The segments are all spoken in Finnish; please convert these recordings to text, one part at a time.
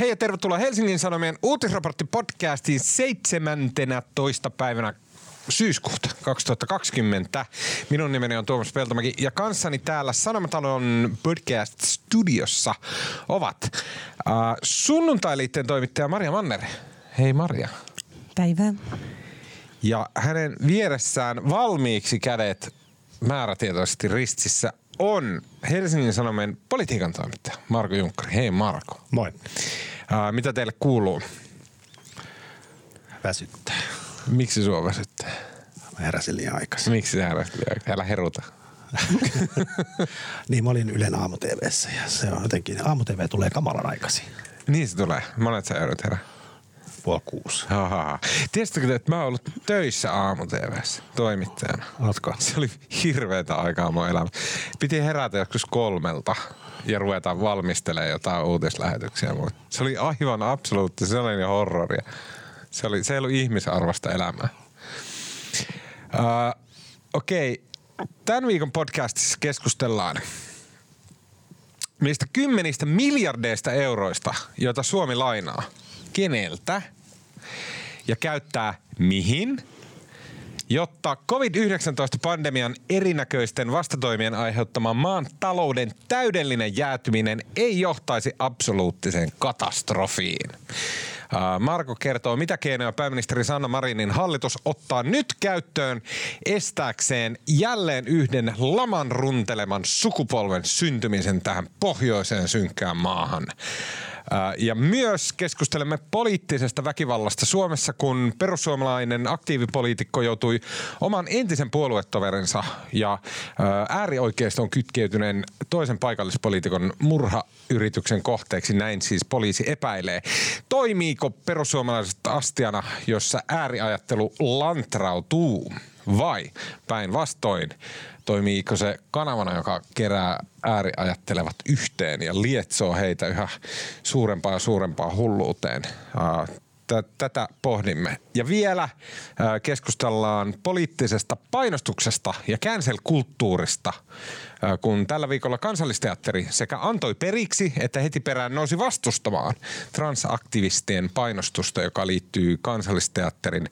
Hei ja tervetuloa Helsingin Sanomien uutisraportti-podcastiin 17. päivänä syyskuuta 2020. Minun nimeni on Tuomas Peltomäki ja kanssani täällä Sanomatalon podcast-studiossa ovat äh, sunnuntailiitteen toimittaja Maria Manner. Hei Maria. Päivää. Ja hänen vieressään valmiiksi kädet määrätietoisesti ristissä on Helsingin Sanomien politiikan toimittaja Marko Junkkari. Hei Marko. Moi. Ää, mitä teille kuuluu? Väsyttää. Miksi sua väsyttää? Mä heräsin liian aikaisin. Miksi sä heräsit liian aikaisin? Älä heruta. niin mä olin Ylen aamu ja se on jotenkin, aamu tulee kamalan aikaisin. Niin se tulee. Monet sä joudut herää. Puoli kuusi. Tiesitkö, että mä oon ollut töissä aamu toimittajana? Oletko? Se oli hirveätä aikaa mun elämä. Piti herätä joskus kolmelta ja ruveta valmistelemaan jotain uutislähetyksiä. Se oli aivan absoluutti sellainen horroria. Se, oli, se ei ollut ihmisarvosta elämää. Uh, Okei, okay. tämän viikon podcastissa keskustellaan niistä kymmenistä miljardeista euroista, joita Suomi lainaa. Keneltä? Ja käyttää mihin? Jotta COVID-19-pandemian erinäköisten vastatoimien aiheuttama maan talouden täydellinen jäätyminen ei johtaisi absoluuttiseen katastrofiin. Marko kertoo, mitä keinoja pääministeri Sanna Marinin hallitus ottaa nyt käyttöön estääkseen jälleen yhden laman runteleman sukupolven syntymisen tähän pohjoiseen synkkään maahan. Ja myös keskustelemme poliittisesta väkivallasta Suomessa, kun perussuomalainen aktiivipoliitikko joutui oman entisen puoluetoverinsa ja äärioikeiston kytkeytyneen toisen paikallispoliitikon murhayrityksen kohteeksi. Näin siis poliisi epäilee. Toimiiko perussuomalaiset astiana, jossa ääriajattelu lantrautuu? Vai päinvastoin, toimiiko se kanavana, joka kerää ääriajattelevat yhteen ja lietsoo heitä yhä suurempaan ja suurempaan hulluuteen? Tätä pohdimme. Ja vielä keskustellaan poliittisesta painostuksesta ja cancel-kulttuurista, kun tällä viikolla kansallisteatteri sekä antoi periksi että heti perään nousi vastustamaan transaktivistien painostusta, joka liittyy kansallisteatterin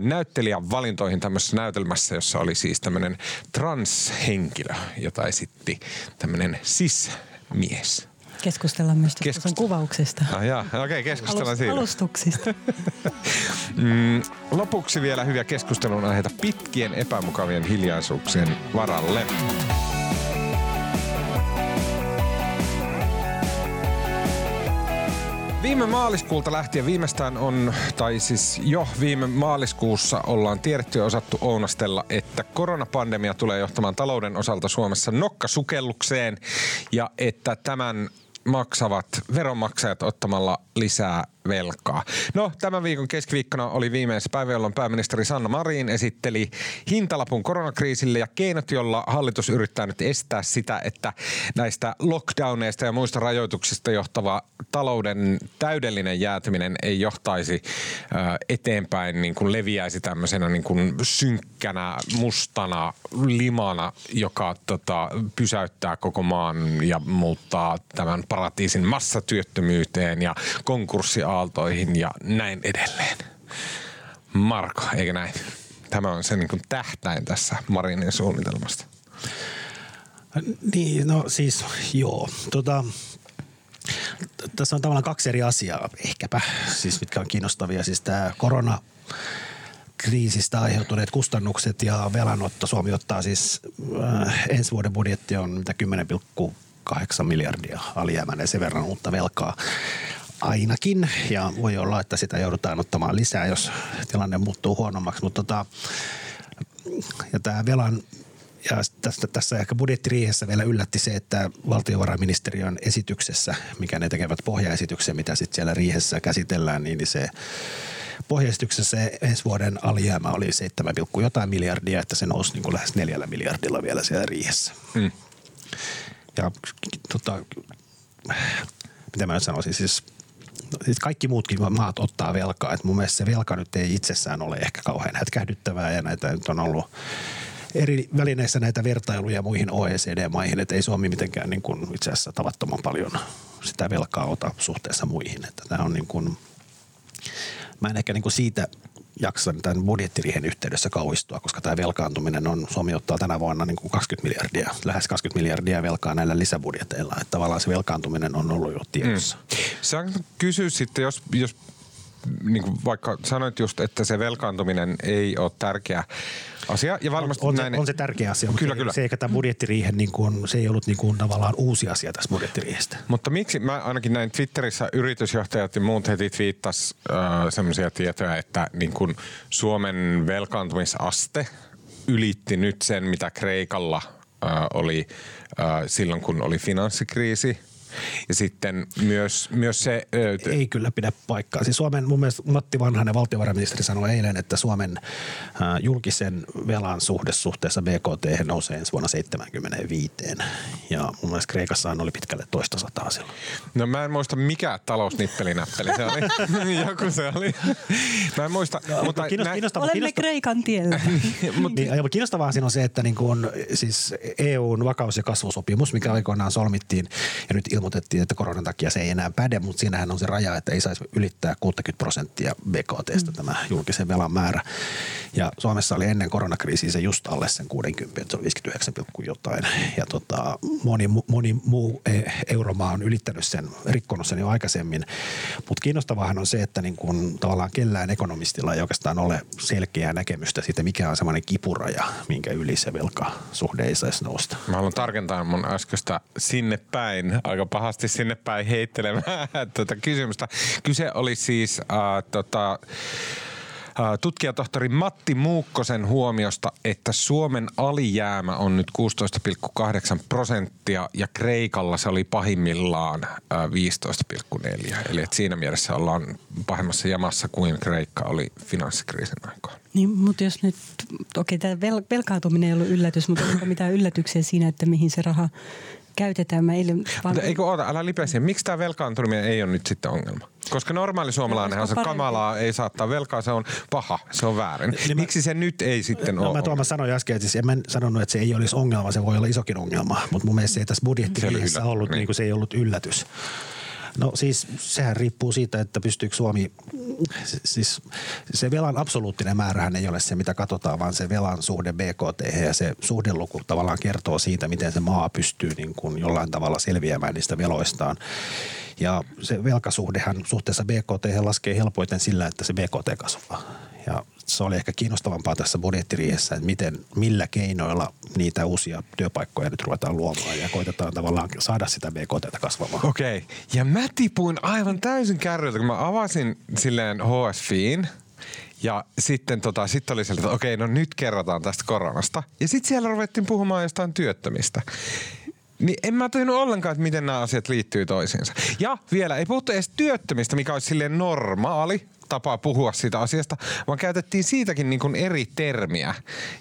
näyttelijän valintoihin tämmöisessä näytelmässä, jossa oli siis tämmöinen transhenkilö, jota esitti tämmöinen cis-mies. Keskustellaan myös Keskust... kuvauksesta. Ah, jaa. Okei, okay, keskustellaan Alust- siitä. Alustuksista. mm, lopuksi vielä hyviä keskustelun aiheita pitkien epämukavien hiljaisuuksien varalle. Viime maaliskuulta lähtien viimeistään on, tai siis jo viime maaliskuussa ollaan tiedetty ja osattu ounastella, että koronapandemia tulee johtamaan talouden osalta Suomessa nokkasukellukseen ja että tämän maksavat veronmaksajat ottamalla lisää velkaa. No, tämän viikon keskiviikkona oli viimeisessä päivä, jolloin pääministeri Sanna Marin esitteli hintalapun koronakriisille ja keinot, jolla hallitus yrittää nyt estää sitä, että näistä lockdowneista ja muista rajoituksista johtava talouden täydellinen jäätyminen ei johtaisi eteenpäin, niin kuin leviäisi tämmöisenä niin kuin synkkänä, mustana limana, joka tota, pysäyttää koko maan ja muuttaa tämän paratiisin massatyöttömyyteen ja konkurssiaaltoihin ja näin edelleen. Marko, eikö näin? Tämä on se niin kuin tähtäin tässä Marinin suunnitelmasta. Niin, no siis joo. Tota, tässä on tavallaan kaksi eri asiaa ehkäpä, siis mitkä on kiinnostavia. Siis tämä korona kriisistä aiheutuneet kustannukset ja velanotto. Suomi ottaa siis äh, ensi vuoden budjetti on mitä 10,8 miljardia alijäämäinen sen verran uutta velkaa ainakin. Ja voi olla, että sitä joudutaan ottamaan lisää, jos tilanne muuttuu huonommaksi. Mutta tota, ja tämä velan ja tästä, tässä ehkä budjettiriihessä vielä yllätti se, että valtiovarainministeriön esityksessä, mikä ne tekevät pohjaesityksen, mitä sitten siellä riihessä käsitellään, niin se pohjaesityksessä ensi vuoden alijäämä oli 7, jotain miljardia, että se nousi niin kuin lähes neljällä miljardilla vielä siellä riihessä. Hmm. Ja tota, mitä mä nyt sanoisin, siis siis kaikki muutkin maat ottaa velkaa. Et mun mielestä se velka nyt ei itsessään ole ehkä kauhean hätkähdyttävää ja näitä nyt on ollut eri välineissä näitä vertailuja muihin OECD-maihin, että ei Suomi mitenkään niin kuin itse asiassa tavattoman paljon sitä velkaa ota suhteessa muihin. Että tämä on niin kuin, mä en ehkä niin kuin siitä jaksa tämän budjettiriihen yhteydessä kauhistua, koska tämä velkaantuminen on, Suomi ottaa tänä vuonna niin kuin 20 miljardia, lähes 20 miljardia velkaa näillä lisäbudjeteilla. Että tavallaan se velkaantuminen on ollut jo tiedossa. Mm. Saan kysyä sitten, jos, jos niin kuin vaikka sanoit just, että se velkaantuminen ei ole tärkeä asia. Ja varmasti on, on, näin, se, on se tärkeä asia, mutta kyllä, se, kyllä. se eikä tämä budjettiriihen, niin kuin, se ei ollut niin kuin, tavallaan uusi asia tässä budjettiriihestä. Mutta miksi, mä ainakin näin Twitterissä yritysjohtajat ja muut heti twiittas äh, semmoisia tietoja, että niin kun Suomen velkaantumisaste ylitti nyt sen, mitä Kreikalla äh, oli äh, silloin, kun oli finanssikriisi – ja sitten myös, myös se... Ei kyllä pidä paikkaa. Siis Suomen, mun mielestä Matti Vanhanen, valtiovarainministeri, sanoi eilen, että Suomen julkisen velan suhde suhteessa BKT nousee ensi vuonna 75. Ja mun mielestä Kreikassahan oli pitkälle toista sataa silloin. No mä en muista mikä talousnippelinäppeli se oli. Joku se oli. Mä en muista. No, mutta kiinnost, nä- kiinnostava, Olemme kiinnosta- Kreikan tiellä. mutta niin, kiinnostavaa siinä on se, että niin kun, siis EUn vakaus- ja kasvusopimus, mikä aikoinaan solmittiin ja nyt ilmoitettiin, että koronan takia se ei enää päde, mutta siinähän on se raja, että ei saisi ylittää 60 prosenttia BKTstä mm. tämä julkisen velan määrä. Ja Suomessa oli ennen koronakriisiä se just alle sen 60, että se oli 59, jotain. Ja tota, moni, moni muu e, euromaa on ylittänyt sen, rikkonut sen jo aikaisemmin. Mutta kiinnostavahan on se, että niin kun tavallaan kellään ekonomistilla ei oikeastaan ole selkeää näkemystä siitä, mikä on semmoinen kipuraja, minkä yli se velkasuhde ei saisi nousta. Mä haluan tarkentaa mun äskeistä sinne päin aika pahasti sinne päin heittelemään tätä kysymystä. Kyse oli siis äh, tota, tutkijatohtori Matti Muukkosen huomiosta, että Suomen alijäämä on nyt 16,8 prosenttia ja Kreikalla se oli pahimmillaan 15,4. Eli että siinä mielessä ollaan pahimmassa jamassa kuin Kreikka oli finanssikriisin aikaan. Niin, mutta jos nyt, okei, tämä vel- velkaantuminen ei ollut yllätys, mutta onko mitään yllätyksiä siinä, että mihin se raha käytetään. Mä eilen vaan... Mutta eikö oota, älä lipeä Miksi tämä velkaantuminen ei ole nyt sitten ongelma? Koska normaali suomalainen on se kamalaa, ei saattaa velkaa, se on paha, se on väärin. Niin Miksi se nyt ei sitten no, ole? Mä Tuomas sanoin äsken, että siis en mä sanonut, että se ei olisi ongelma, se voi olla isokin ongelma. Mutta mun mielestä se ei tässä budjettiriihessä ollut, niin. Niin kuin se ei ollut yllätys. No siis sehän riippuu siitä, että pystyykö Suomi, siis se velan absoluuttinen määrähän ei ole se, mitä katsotaan, vaan se velan suhde BKT ja se suhdeluku tavallaan kertoo siitä, miten se maa pystyy niin kuin jollain tavalla selviämään niistä veloistaan. Ja se velkasuhdehan suhteessa BKT laskee helpoiten sillä, että se BKT kasvaa. Ja se oli ehkä kiinnostavampaa tässä budjettiriihessä, että miten, millä keinoilla niitä uusia työpaikkoja nyt ruvetaan luomaan ja koitetaan tavallaan saada sitä BKT kasvamaan. Okei, okay. ja mä tipuin aivan täysin kärryiltä, kun mä avasin silleen HSFiin ja sitten tota, sit oli sieltä, että okei, no nyt kerrotaan tästä koronasta. Ja sitten siellä ruvettiin puhumaan jostain työttömistä. Niin en mä tajunnut ollenkaan, että miten nämä asiat liittyy toisiinsa. Ja vielä ei puhuttu edes työttömistä, mikä olisi silleen normaali tapa puhua siitä asiasta, vaan käytettiin siitäkin niin kuin eri termiä,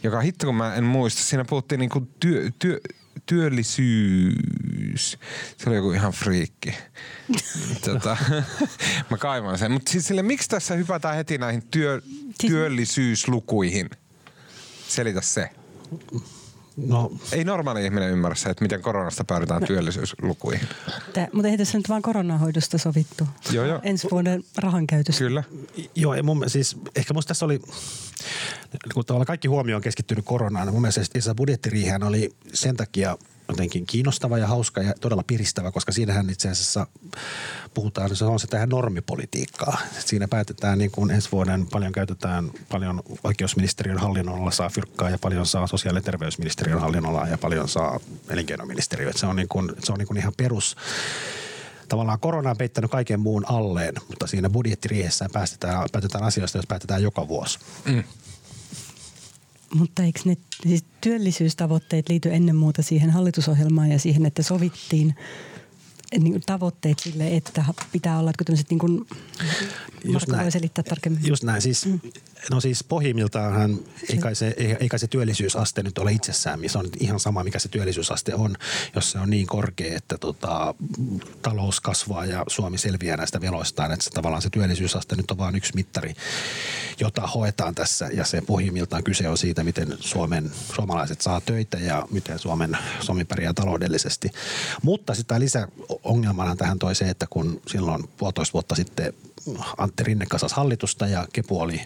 joka hitto kun mä en muista. Siinä puhuttiin niin kuin työ, työ, työllisyys. Se oli joku ihan friikki. tota, mä kaivan sen. Mutta siis sille, miksi tässä hypätään heti näihin työ, siis- työllisyyslukuihin? Selitä se. No. Ei normaali ihminen ymmärrä se, että miten koronasta päädytään no. työllisyyslukuihin. Tää, mutta ei tässä nyt vaan koronahoidosta sovittu. Joo, joo. Ensi vuoden rahan käytöstä. Kyllä. Joo, ja mun, siis ehkä musta tässä oli, kun tavallaan kaikki huomio on keskittynyt koronaan, mun mielestä budjettiriihän oli sen takia jotenkin kiinnostava ja hauska ja todella piristävä, koska siinähän itse asiassa puhutaan, se on se tähän normipolitiikkaa. Siinä päätetään niin kuin ensi vuoden paljon käytetään, paljon oikeusministeriön hallinnonalla saa fyrkkaa ja paljon saa sosiaali- ja terveysministeriön hallinnonalla ja paljon saa elinkeinoministeriö. Se on, niin kuin, se on niin kuin ihan perus tavallaan korona on peittänyt kaiken muun alleen, mutta siinä budjettiriihessä päätetään, päätetään asioista, jos päätetään joka vuosi. Mm. Mutta eikö ne siis työllisyystavoitteet liity ennen muuta siihen hallitusohjelmaan ja siihen, että sovittiin niin tavoitteet sille, että pitää olla, että tämmöiset niin kuin, Marko voi selittää tarkemmin. Just näin, siis mm. No siis pohjimmiltaan ei kai se, ei kai se työllisyysaste nyt ole itsessään, se on ihan sama mikä se työllisyysaste on, jos se on niin korkea, että tota, talous kasvaa ja Suomi selviää näistä veloistaan, että se, tavallaan se työllisyysaste nyt on vain yksi mittari, jota hoetaan tässä ja se pohjimmiltaan kyse on siitä, miten Suomen, suomalaiset saa töitä ja miten Suomen, Suomi pärjää taloudellisesti. Mutta sitä lisäongelmana tähän toi se, että kun silloin puolitoista vuotta sitten Antti Rinne kasas hallitusta ja Kepu, oli,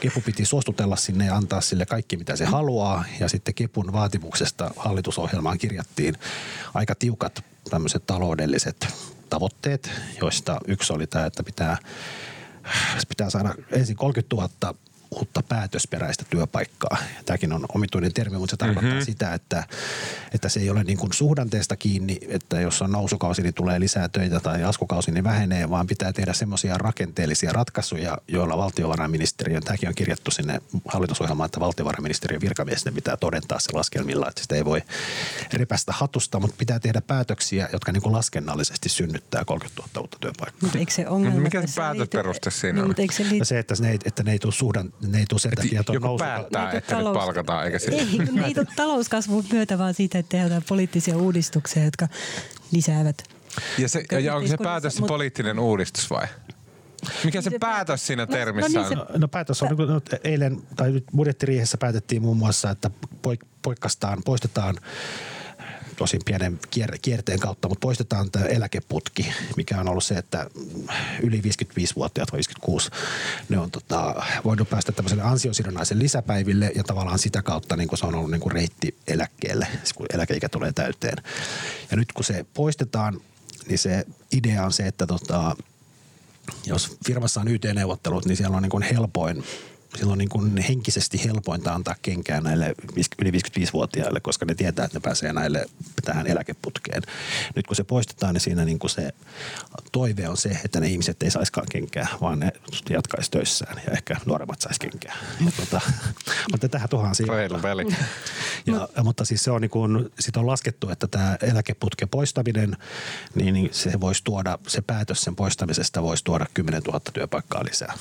Kepu piti suostutella sinne ja antaa sille kaikki, mitä se haluaa. Ja sitten Kepun vaatimuksesta hallitusohjelmaan kirjattiin aika tiukat tämmöiset taloudelliset tavoitteet, joista yksi oli tämä, että pitää, pitää saada ensin 30 000 uutta päätösperäistä työpaikkaa. Tämäkin on omituinen termi, mutta se tarkoittaa mm-hmm. sitä, että, että se ei ole niin kuin suhdanteesta kiinni, että jos on nousukausi, niin tulee lisää töitä tai laskukausi, niin vähenee, vaan pitää tehdä semmoisia rakenteellisia ratkaisuja, joilla valtiovarainministeriön, tämäkin on kirjattu sinne hallitusohjelmaan, että valtiovarainministeriön virkamiesten pitää todentaa se laskelmilla, että sitä ei voi repästä hatusta, mutta pitää tehdä päätöksiä, jotka niin kuin laskennallisesti synnyttää 30 000 uutta työpaikkaa. Mutta eikö se ongelma Mikä se päätösperuste siinä niin, on? Eikö se liity... no se, että ne ei, että ne ei tule suhdan, ne ei tule sen takia Joku nousu... päättää, että talous... nyt palkataan, eikä sitä. Ei, ne ei tule talouskasvun myötä, vaan siitä, että tehdään poliittisia uudistuksia, jotka lisäävät. Ja, se, ja onko se päätös se poliittinen uudistus vai? Mikä se, se päätös siinä termissä no, no, niin se, no päätös on, no, eilen tai budjettiriihessä päätettiin muun muassa, että poik, poikastaan, poistetaan tosin pienen kierteen kautta, mutta poistetaan tämä eläkeputki, mikä on ollut se, että yli 55-vuotiaat vai 56, ne on tota, voinut päästä tämmöiselle ansiosidonnaisen lisäpäiville ja tavallaan sitä kautta niin kuin se on ollut niin kuin reitti eläkkeelle, siis kun eläkeikä tulee täyteen. Ja nyt kun se poistetaan, niin se idea on se, että tota, jos firmassa on YT-neuvottelut, niin siellä on niin kuin helpoin silloin niin kuin henkisesti helpointa antaa kenkää näille yli 55-vuotiaille, koska ne tietää, että ne pääsee näille tähän eläkeputkeen. Nyt kun se poistetaan, niin siinä niin kuin se toive on se, että ne ihmiset ei saiskaan kenkää, vaan ne jatkaisi töissään ja ehkä nuoremmat saisi kenkää. Ja tota, mutta tähän tuhansia. Ja, ja, mutta siis se on, niin kuin, sit on laskettu, että tämä eläkeputken poistaminen, niin, niin se voisi tuoda, se päätös sen poistamisesta voisi tuoda 10 000 työpaikkaa lisää.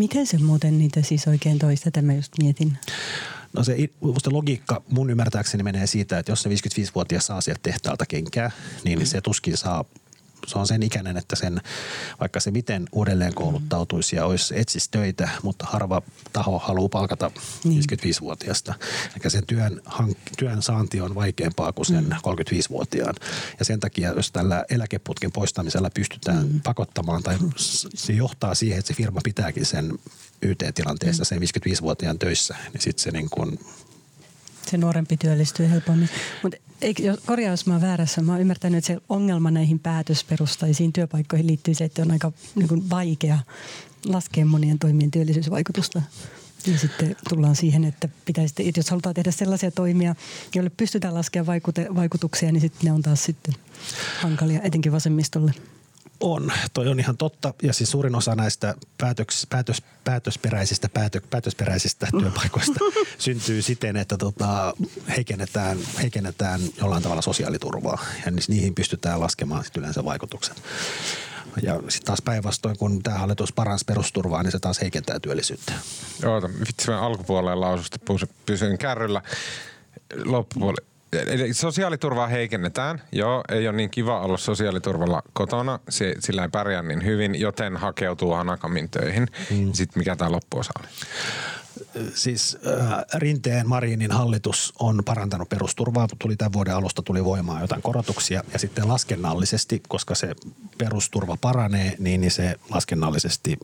Miten se muuten niitä siis oikein toista, tätä mä just mietin? No se, se logiikka mun ymmärtääkseni menee siitä, että jos se 55-vuotias saa sieltä tehtaalta kenkää, niin se tuskin saa se on sen ikäinen, että sen, vaikka se miten uudelleen kouluttautuisi ja olisi etsisi töitä, mutta harva taho haluaa palkata niin. 55-vuotiaasta. Eli sen työn, hank, työn saanti on vaikeampaa kuin sen mm. 35-vuotiaan. Ja sen takia, jos tällä eläkeputken poistamisella pystytään mm. pakottamaan tai se johtaa siihen, että se firma pitääkin sen YT-tilanteessa mm. sen 55-vuotiaan töissä, niin sitten se niin kuin se nuorempi työllistyy helpommin. Mutta korjaus mä oon väärässä. Mä oon ymmärtänyt, että se ongelma näihin päätösperustaisiin työpaikkoihin liittyy se, että on aika niin kuin vaikea laskea monien toimien työllisyysvaikutusta. Ja sitten tullaan siihen, että pitäisi, että jos halutaan tehdä sellaisia toimia, joille pystytään laskemaan vaikutuksia, niin sitten ne on taas sitten hankalia, etenkin vasemmistolle. On, toi on ihan totta. Ja siis suurin osa näistä päätöks, päätös, päätösperäisistä, päätö, päätösperäisistä työpaikoista syntyy siten, että tota, heikennetään, heikennetään jollain tavalla sosiaaliturvaa. Ja niihin pystytään laskemaan sit yleensä vaikutukset. Ja sitten taas päinvastoin, kun tämä hallitus paransi perusturvaa, niin se taas heikentää työllisyyttä. Joo, vitsi alkupuolella laususta pysyin kärryllä. Loppupuoli Eli sosiaaliturvaa heikennetään. Joo, ei ole niin kiva olla sosiaaliturvalla kotona. Se, sillä ei pärjää niin hyvin, joten hakeutuu Hanakamin töihin. Mm. Sitten mikä tämä loppuosa oli? Siis äh, Rinteen Marinin hallitus on parantanut perusturvaa. Tuli tämän vuoden alusta tuli voimaan jotain korotuksia ja sitten laskennallisesti, koska se perusturva paranee, niin, niin se laskennallisesti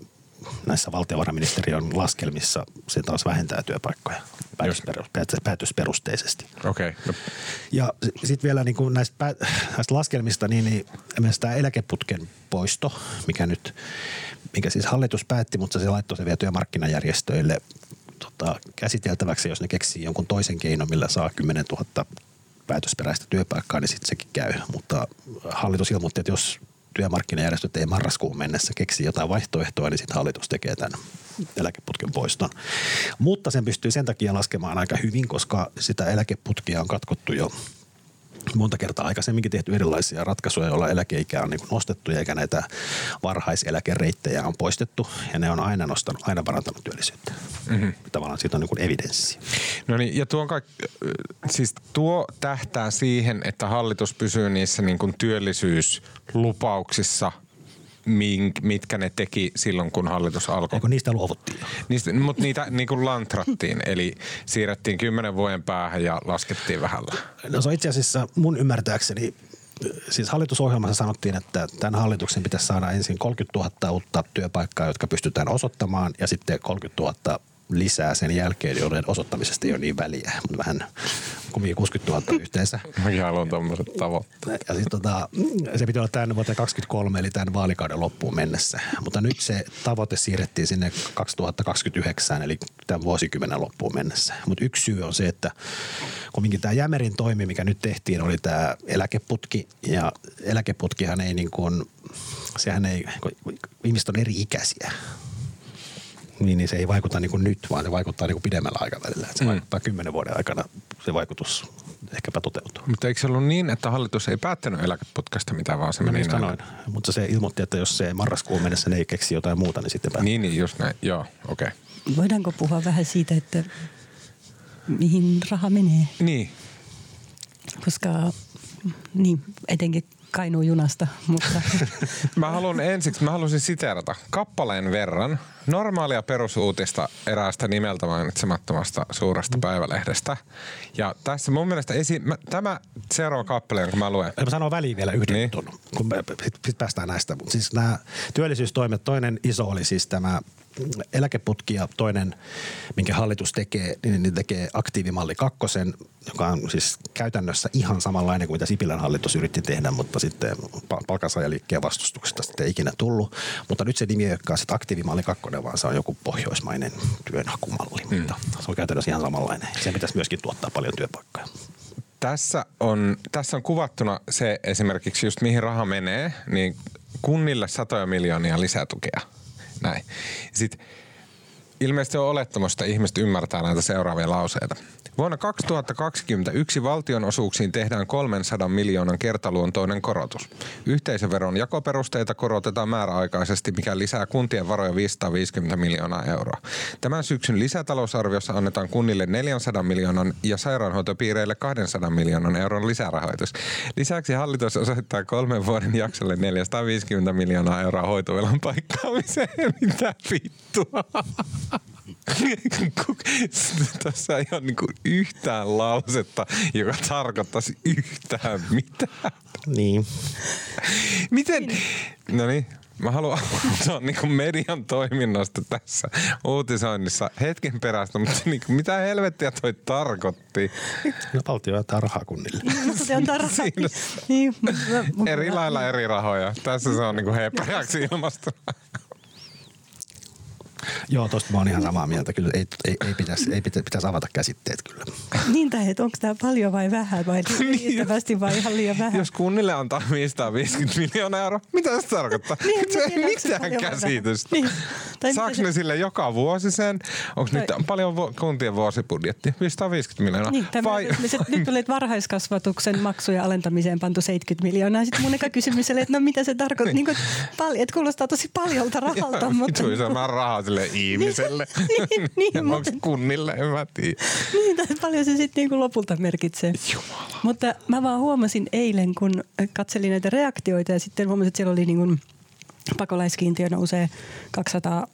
näissä valtiovarainministeriön laskelmissa se taas vähentää työpaikkoja päätösperusteisesti. Okay. No. Ja sitten vielä niin kuin näistä, näistä laskelmista, niin, niin myös tämä eläkeputken poisto, mikä nyt, mikä siis hallitus päätti, mutta se laittoi se vielä työmarkkinajärjestöille tota, käsiteltäväksi, jos ne keksii jonkun toisen keinon, millä saa 10 000 päätösperäistä työpaikkaa, niin sitten sekin käy. Mutta hallitus ilmoitti, että jos työmarkkinajärjestöt ei marraskuun mennessä keksi jotain vaihtoehtoa, niin sitten hallitus tekee tämän eläkeputken poiston. Mutta sen pystyy sen takia laskemaan aika hyvin, koska sitä eläkeputkia on katkottu jo monta kertaa aikaisemminkin tehty erilaisia ratkaisuja, joilla eläkeikää on niin nostettu eikä näitä varhaiseläkereittejä on poistettu ja ne on aina nostanut, aina parantanut työllisyyttä. Mm-hmm. Tavallaan siitä on niin evidenssi. No niin, ja tuo, siis tuo tähtää siihen, että hallitus pysyy niissä niin kuin työllisyyslupauksissa – mitkä ne teki silloin, kun hallitus alkoi. Eikö niistä luovuttiin? Niistä, mutta niitä niin kuin lantrattiin, eli siirrettiin kymmenen vuoden päähän ja laskettiin vähällä. No se on itse asiassa mun ymmärtääkseni siis hallitusohjelmassa sanottiin, että tämän hallituksen pitäisi saada ensin 30 000 uutta työpaikkaa, jotka pystytään osoittamaan, ja sitten 30 000 lisää sen jälkeen, joiden osoittamisesta ei ole niin väliä. Mutta vähän kumminkin 60 000 yhteensä. Mäkin haluan tuommoiset tavoitteet. Ja sitten tota, se pitää olla tämän vuoteen 2023, eli tämän vaalikauden loppuun mennessä. Mutta nyt se tavoite siirrettiin sinne 2029, eli tämän vuosikymmenen loppuun mennessä. Mutta yksi syy on se, että kumminkin tämä Jämerin toimi, mikä nyt tehtiin, oli tämä eläkeputki. Ja eläkeputkihan ei niin kuin, sehän ei, ihmiset on eri ikäisiä niin, niin se ei vaikuta niin kuin nyt, vaan se vaikuttaa niin kuin pidemmällä aikavälillä. se mm. vaikuttaa kymmenen vuoden aikana se vaikutus ehkäpä toteutuu. Mutta eikö se ollut niin, että hallitus ei päättänyt eläkeputkasta mitään, vaan se meni näin? Sanoin, mutta se ilmoitti, että jos se marraskuun mennessä ne ei keksi jotain muuta, niin sitten päättää. Niin, niin just näin. Joo, okei. Okay. Voidaanko puhua vähän siitä, että mihin raha menee? Niin. Koska niin, etenkin Kainuun junasta. Mutta. mä haluan ensiksi, mä haluaisin siteerata kappaleen verran normaalia perusuutista eräästä nimeltä mainitsemattomasta suuresta päivälehdestä. Ja tässä mun mielestä esi- mä, tämä seuraava kappale, jonka mä luen. Mä sanon väliin vielä yhden niin. jutun, kun me, sit päästään näistä. Siis nämä työllisyystoimet, toinen iso oli siis tämä eläkeputki ja toinen, minkä hallitus tekee, niin, niin tekee aktiivimalli kakkosen, joka on siis käytännössä ihan samanlainen kuin mitä Sipilän hallitus yritti tehdä, mutta sitten palkansaajaliikkeen vastustuksesta sitten ei ikinä tullut. Mutta nyt se nimi ei olekaan aktiivimalli kakkonen, vaan se on joku pohjoismainen työnhakumalli. Mm. Mutta se on käytännössä ihan samanlainen. Sen pitäisi myöskin tuottaa paljon työpaikkoja tässä on, tässä on kuvattuna se esimerkiksi just mihin raha menee, niin kunnille satoja miljoonia lisätukea – näin. Sitten ilmeisesti on olettamusta, että ihmiset ymmärtää näitä seuraavia lauseita. Vuonna 2021 valtionosuuksiin tehdään 300 miljoonan kertaluontoinen korotus. Yhteisöveron jakoperusteita korotetaan määräaikaisesti, mikä lisää kuntien varoja 550 miljoonaa euroa. Tämän syksyn lisätalousarviossa annetaan kunnille 400 miljoonan ja sairaanhoitopiireille 200 miljoonan euron lisärahoitus. Lisäksi hallitus osoittaa kolmen vuoden jaksolle 450 miljoonaa euroa hoitovelan paikkaamiseen. Mitä vittua? Tässä ei ole niinku yhtään lausetta, joka tarkoittaisi yhtään mitään. Niin. Miten? No niin, Mä haluan aloittaa niin median toiminnasta tässä uutisoinnissa hetken perästä, mutta niin kuin, mitä helvettiä toi tarkoitti? No valtio jättää rahaa kunnille. Niin, se on tarha. niin, eri lailla eri rahoja. Tässä se on niin hepäjäksi ilmastuna. Joo, tosta mä oon ihan samaa mieltä. Kyllä ei, ei, ei, pitäisi, ei pitäisi, pitäisi avata käsitteet kyllä. Niin tai että onko tämä paljon vai vähän vai niin, riittävästi vai ihan liian vähän? Jos kunnille antaa 550 miljoonaa euroa, mitä se tarkoittaa? niin, se ei mitään käsitystä. Niin. Tai Saako ne sille joka vuosi sen? Onko tai... nyt paljon vu- kuntien vuosibudjetti? 550 miljoonaa? Niin, tämä, vai, se. Nyt tuli varhaiskasvatuksen maksuja alentamiseen pantu 70 miljoonaa. Sitten mun eka kysymys oli, että no mitä se tarkoittaa? niin. niin pal- että kuulostaa tosi paljolta rahalta. mutta... Vittu, rahaa sille ihmiselle. niin, niin, Onko mutta... kunnille, en mä tiedä. Niin, tai paljon se sitten niinku lopulta merkitsee. Jumala. Mutta mä vaan huomasin eilen, kun katselin näitä reaktioita ja sitten huomasin, että siellä oli niinku pakolaiskiintiö nousee 200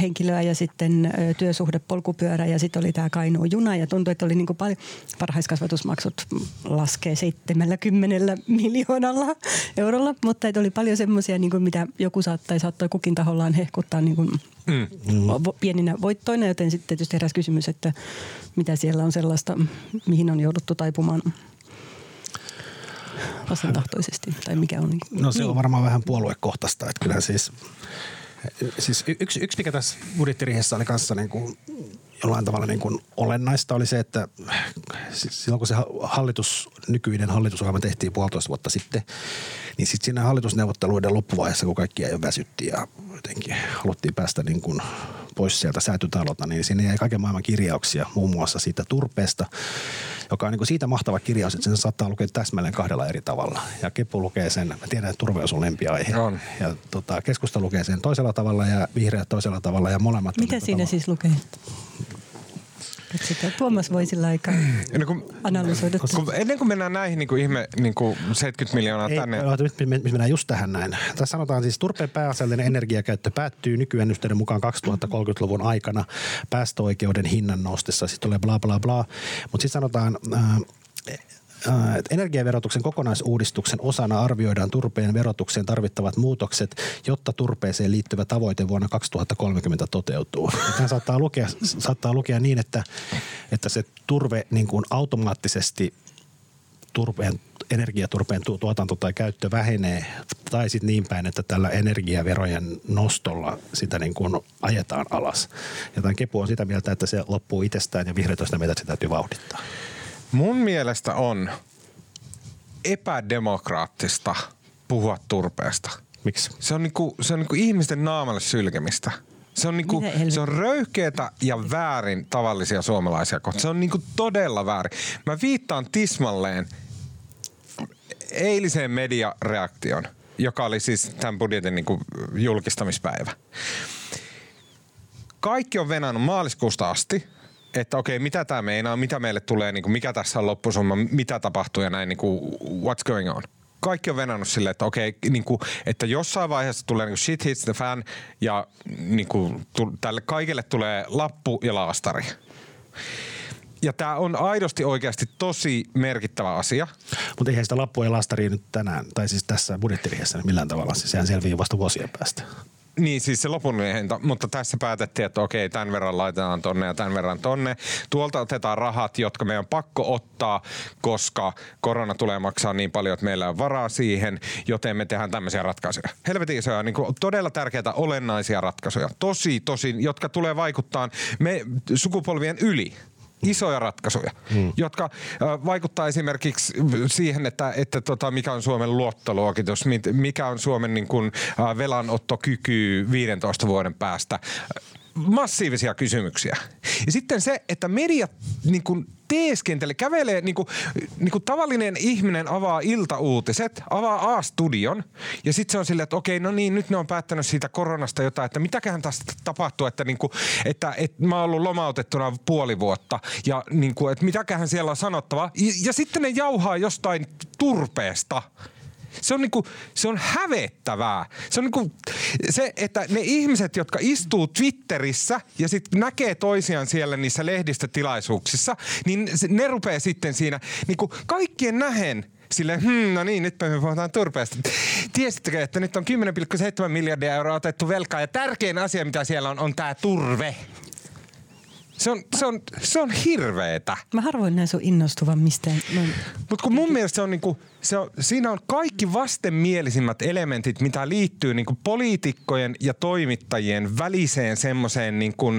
henkilöä ja sitten työsuhde polkupyörä ja sitten oli tämä Kainuun juna ja tuntui, että oli niin kuin paljon, varhaiskasvatusmaksut laskee 70 miljoonalla eurolla, mutta että oli paljon semmoisia, niin mitä joku saattaisi saattoi kukin tahollaan hehkuttaa niin kuin mm. pieninä voittoina, joten sitten tietysti heräsi kysymys, että mitä siellä on sellaista, mihin on jouduttu taipumaan vastentahtoisesti tai mikä on. Niin, no se niin. on varmaan vähän puoluekohtaista, että kyllähän siis Siis yksi, yksi mikä tässä budjettiriihessä oli kanssa niin kuin jollain tavalla niin kuin olennaista oli se, että silloin kun se hallitus, nykyinen hallitusohjelma tehtiin puolitoista vuotta sitten, niin sitten siinä hallitusneuvotteluiden loppuvaiheessa, kun kaikki jo väsytti ja jotenkin haluttiin päästä niin kuin pois sieltä säätytalolta, niin sinne jäi kaiken maailman kirjauksia muun muassa siitä turpeesta, joka on niin kuin siitä mahtava kirjaus, että sen saattaa lukea täsmälleen kahdella eri tavalla. Ja Kepu lukee sen, mä tiedän, että turve on sun lempiaihe. On. Ja tota, keskusta lukee sen toisella tavalla ja vihreät toisella tavalla ja molemmat. Mitä niinku siinä tavalla- siis lukee? Et sitä Tuomas voi sillä aikaa Ennen kuin, analysoida. kun, ennen kuin mennään näihin niin kuin ihme niin kuin 70 miljoonaa Ei, tänne. oota, nyt me- me mennään just tähän näin. Tässä sanotaan siis turpeen pääasiallinen energiakäyttö päättyy nykyennusteiden mukaan 2030-luvun aikana päästöoikeuden hinnan nostessa. Sitten tulee bla bla bla. Mutta sitten sanotaan, ää, että energiaverotuksen kokonaisuudistuksen osana arvioidaan turpeen verotukseen tarvittavat muutokset, jotta turpeeseen liittyvä tavoite vuonna 2030 toteutuu. Tämä saattaa lukea, saattaa lukea niin, että, että se turve niin kuin automaattisesti turpeen, energiaturpeen tu- tuotanto tai käyttö vähenee, tai sitten niin päin, että tällä energiaverojen nostolla sitä niin kuin ajetaan alas. Ja tämän kepu on sitä mieltä, että se loppuu itsestään ja vihreät on sitä mieltä, että täytyy vauhdittaa. Mun mielestä on epädemokraattista puhua turpeesta. Miksi? Se on, niinku, se on niinku ihmisten naamalle sylkemistä. Se on, niinku, se on röyhkeetä ja väärin tavallisia suomalaisia kohtaan. Se on niinku todella väärin. Mä viittaan tismalleen eiliseen mediareaktion, joka oli siis tämän budjetin niinku julkistamispäivä. Kaikki on venannut maaliskuusta asti, että okei, mitä tämä meinaa, mitä meille tulee, niin kuin mikä tässä on loppusumma, mitä tapahtuu ja näin, niin kuin, what's going on. Kaikki on venannut silleen, että okei, niin kuin, että jossain vaiheessa tulee niin kuin shit hits the fan ja niin kuin, tälle kaikille tulee lappu ja laastari. Ja tämä on aidosti oikeasti tosi merkittävä asia. Mutta eihän sitä lappua ja lastaria nyt tänään, tai siis tässä budjettirihessä millään tavalla. Siis sehän selviää vasta vuosien päästä. Niin, siis se lopullinen hinta, mutta tässä päätettiin, että okei, tämän verran laitetaan tonne ja tämän verran tonne. Tuolta otetaan rahat, jotka meidän on pakko ottaa, koska korona tulee maksaa niin paljon, että meillä on varaa siihen, joten me tehdään tämmöisiä ratkaisuja. Helvetin isoja, niin kuin todella tärkeitä olennaisia ratkaisuja. Tosi, tosi, jotka tulee vaikuttaa me sukupolvien yli isoja ratkaisuja, hmm. jotka vaikuttaa esimerkiksi siihen, että, että tota, mikä on Suomen luottoluokitus, mikä on Suomen niin kuin, velanottokyky 15 vuoden päästä. Massiivisia kysymyksiä. Ja sitten se, että media niin kuin teeskentelee, kävelee, niin kuin, niin kuin tavallinen ihminen avaa iltauutiset, avaa A-studion ja sitten se on silleen, että okei, no niin, nyt ne on päättänyt siitä koronasta jotain, että mitäköhän tästä tapahtuu, että, niin kuin, että, että mä oon ollut lomautettuna puoli vuotta ja niin kuin, että mitäköhän siellä on sanottava. Ja, ja sitten ne jauhaa jostain turpeesta. Se on, niinku, se on hävettävää. Se on niinku, se, että ne ihmiset, jotka istuu Twitterissä ja sitten näkee toisiaan siellä niissä lehdistötilaisuuksissa, niin ne rupeaa sitten siinä niinku, kaikkien nähen Silleen, hmm, no niin, nyt me puhutaan turpeesta. Tiesittekö, että nyt on 10,7 miljardia euroa otettu velkaa ja tärkein asia, mitä siellä on, on tämä turve. Se on, se on, se on hirveetä. Mä harvoin näen sun innostuvan mistään. noin. Mutta kun mun mielestä se on niinku, se on, siinä on kaikki vastenmielisimmät elementit, mitä liittyy niinku poliitikkojen ja toimittajien väliseen semmoiseen niinku,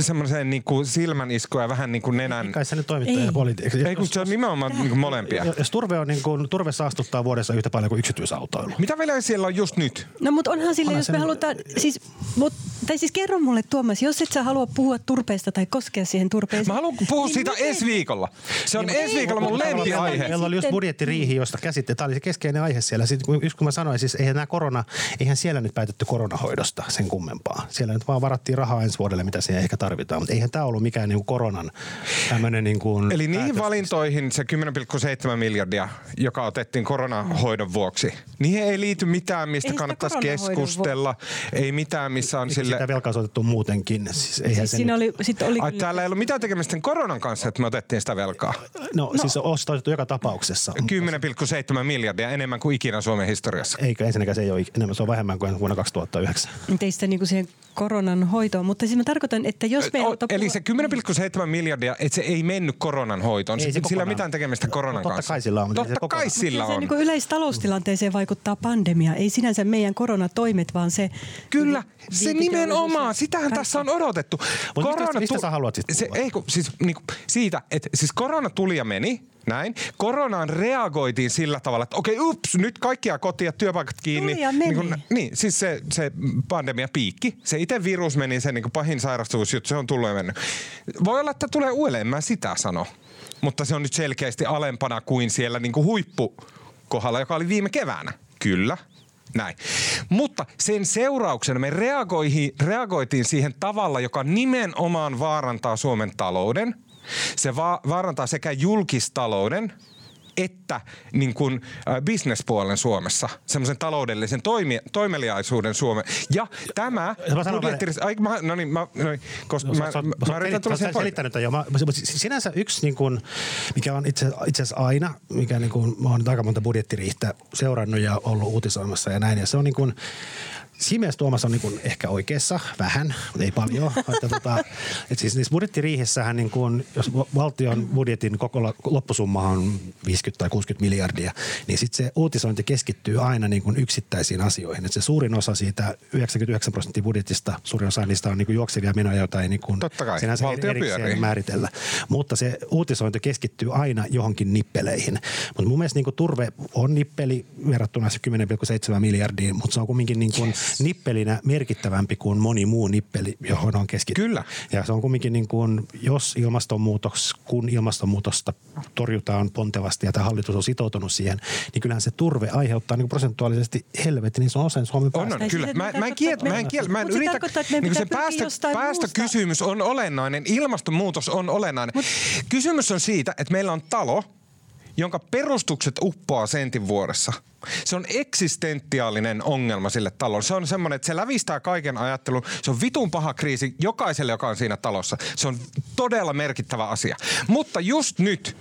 semmoiseen niinku silmäniskuun ja vähän niinku nenän. Kai se nyt toimittaa Ei. ja politiikka. Ei kun se on nimenomaan niinku molempia. Jos turve, on niin kuin, turve saastuttaa vuodessa yhtä paljon kuin yksityisautoilu. Mitä vielä siellä on just nyt? No mutta onhan sille, Onhan jos me nyt- halutaan, siis, mut, tai siis kerro mulle Tuomas, jos et sä halua puhua turpeesta tai koskea siihen turpeeseen. Mä haluan puhua niin siitä miten- ensi viikolla. Se on Niin, ensi viikolla mun lempiaihe. Meillä oli just Sitten- budjettiriihi, josta käsitte. Tämä oli se keskeinen aihe siellä. Sitten kun, just kun mä sanoin, siis eihän nämä korona, eihän siellä nyt päätetty koronahoidosta sen kummempaa. Siellä nyt vaan varattiin rahaa ensi vuodelle, mitä siihen ehkä tarvitaan. Mutta eihän tämä ollut mikään niin kuin koronan tämmöinen niin kuin Eli niihin päätös. valintoihin se 10,7 miljardia, joka otettiin koronahoidon vuoksi, niihin ei liity mitään, mistä Ei kannattaisi keskustella. Ei mitään, missä on Miksi sille... Sitä velkaa otettu muutenkin. Siis eihän Siis se siinä nyt, oli, sit oli Ai, kyllä- täällä ei ollut mitään tekemistä sen koronan kanssa, että me otettiin sitä velkaa. no, no, siis on joka tapauksessa. 10,7 miljardia enemmän kuin ikinä Suomen historiassa. Eikö ensinnäkään se ei ole enemmän, se on vähemmän kuin vuonna 2009. teistä niinku siihen koronan hoitoon, mutta siis mä tarkoitan, että jos me O- Eli se 10,7 miljardia, että se ei mennyt koronan hoitoon. Ei se sillä ei ole kokonaan. mitään tekemistä koronan Totta kanssa. kai sillä on, mutta se Totta kokonaan. kai sillä se on. niin kuin yleistaloustilanteeseen vaikuttaa pandemia, ei sinänsä meidän koronatoimet, vaan se... Kyllä, se vientiteollisuus nimenomaan, sitähän kaikki. tässä on odotettu. mistä- mistä sä haluat sit se, ei, kun, siis, niinku, siitä, että siis korona tuli ja meni, näin. Koronaan reagoitiin sillä tavalla, että okei, ups, nyt kaikkia kotia ja työpaikat kiinni. Tuli ja meni. Niin, kun, niin siis se, se pandemia piikki. Se itse virus meni, se niin kuin pahin sairastuvuus, se on tullut ja mennyt. Voi olla, että tulee uudelleen, mä sitä sano. Mutta se on nyt selkeästi alempana kuin siellä niin kuin huippukohdalla, joka oli viime keväänä. Kyllä, näin. Mutta sen seurauksena me reagoitiin siihen tavalla, joka nimenomaan vaarantaa Suomen talouden. Se va- vaarantaa sekä julkistalouden että niin kuin, äh, bisnespuolen Suomessa, semmoisen taloudellisen toimi, toimeliaisuuden Suomen. Ja tämä budjetti... Ai, mä, no niin, mä, no niin, koska no, mä, mä, mä, mä yritän tulla siihen selittänyt jo. Mä, sinänsä yksi, niin kuin, mikä on itse, itse asiassa aina, mikä niin kuin, mä oon aika monta budjettiriihtä seurannut ja ollut uutisoimassa ja näin, ja se on niin kuin, Siinä mielessä Tuomas on niin kuin ehkä oikeassa vähän, ei paljon. että tota, et siis niissä budjettiriihessähän, niin kuin, jos valtion budjetin koko loppusumma on 50 tai 60 miljardia, niin sitten se uutisointi keskittyy aina niin kuin yksittäisiin asioihin. Et se suurin osa siitä 99 prosenttia budjetista, suurin osa niistä on niin kuin juoksevia menoja, joita ei niin kuin Totta kai, valtio pyörii. määritellä. Mutta se uutisointi keskittyy aina johonkin nippeleihin. Mutta mun mielestä niin kuin turve on nippeli verrattuna se 10,7 miljardiin, mutta se on kumminkin niin kuin nippelinä merkittävämpi kuin moni muu nippeli, johon on keskittynyt. Kyllä. Ja se on kumminkin niin kuin, jos ilmastonmuutos, kun ilmastonmuutosta torjutaan pontevasti ja tämä hallitus on sitoutunut siihen, niin kyllähän se turve aiheuttaa niin prosentuaalisesti helvetin niin se on osa Suomen On, on, kyllä. Mä, mä en kiel, mä en, kiel, mä en yritä, niin se päästö, päästökysymys on olennainen, ilmastonmuutos on olennainen. Mut, Kysymys on siitä, että meillä on talo, jonka perustukset uppoaa sentin vuodessa. Se on eksistentiaalinen ongelma sille talolle. Se on semmoinen, että se lävistää kaiken ajattelun. Se on vitun paha kriisi jokaiselle, joka on siinä talossa. Se on todella merkittävä asia. Mutta just nyt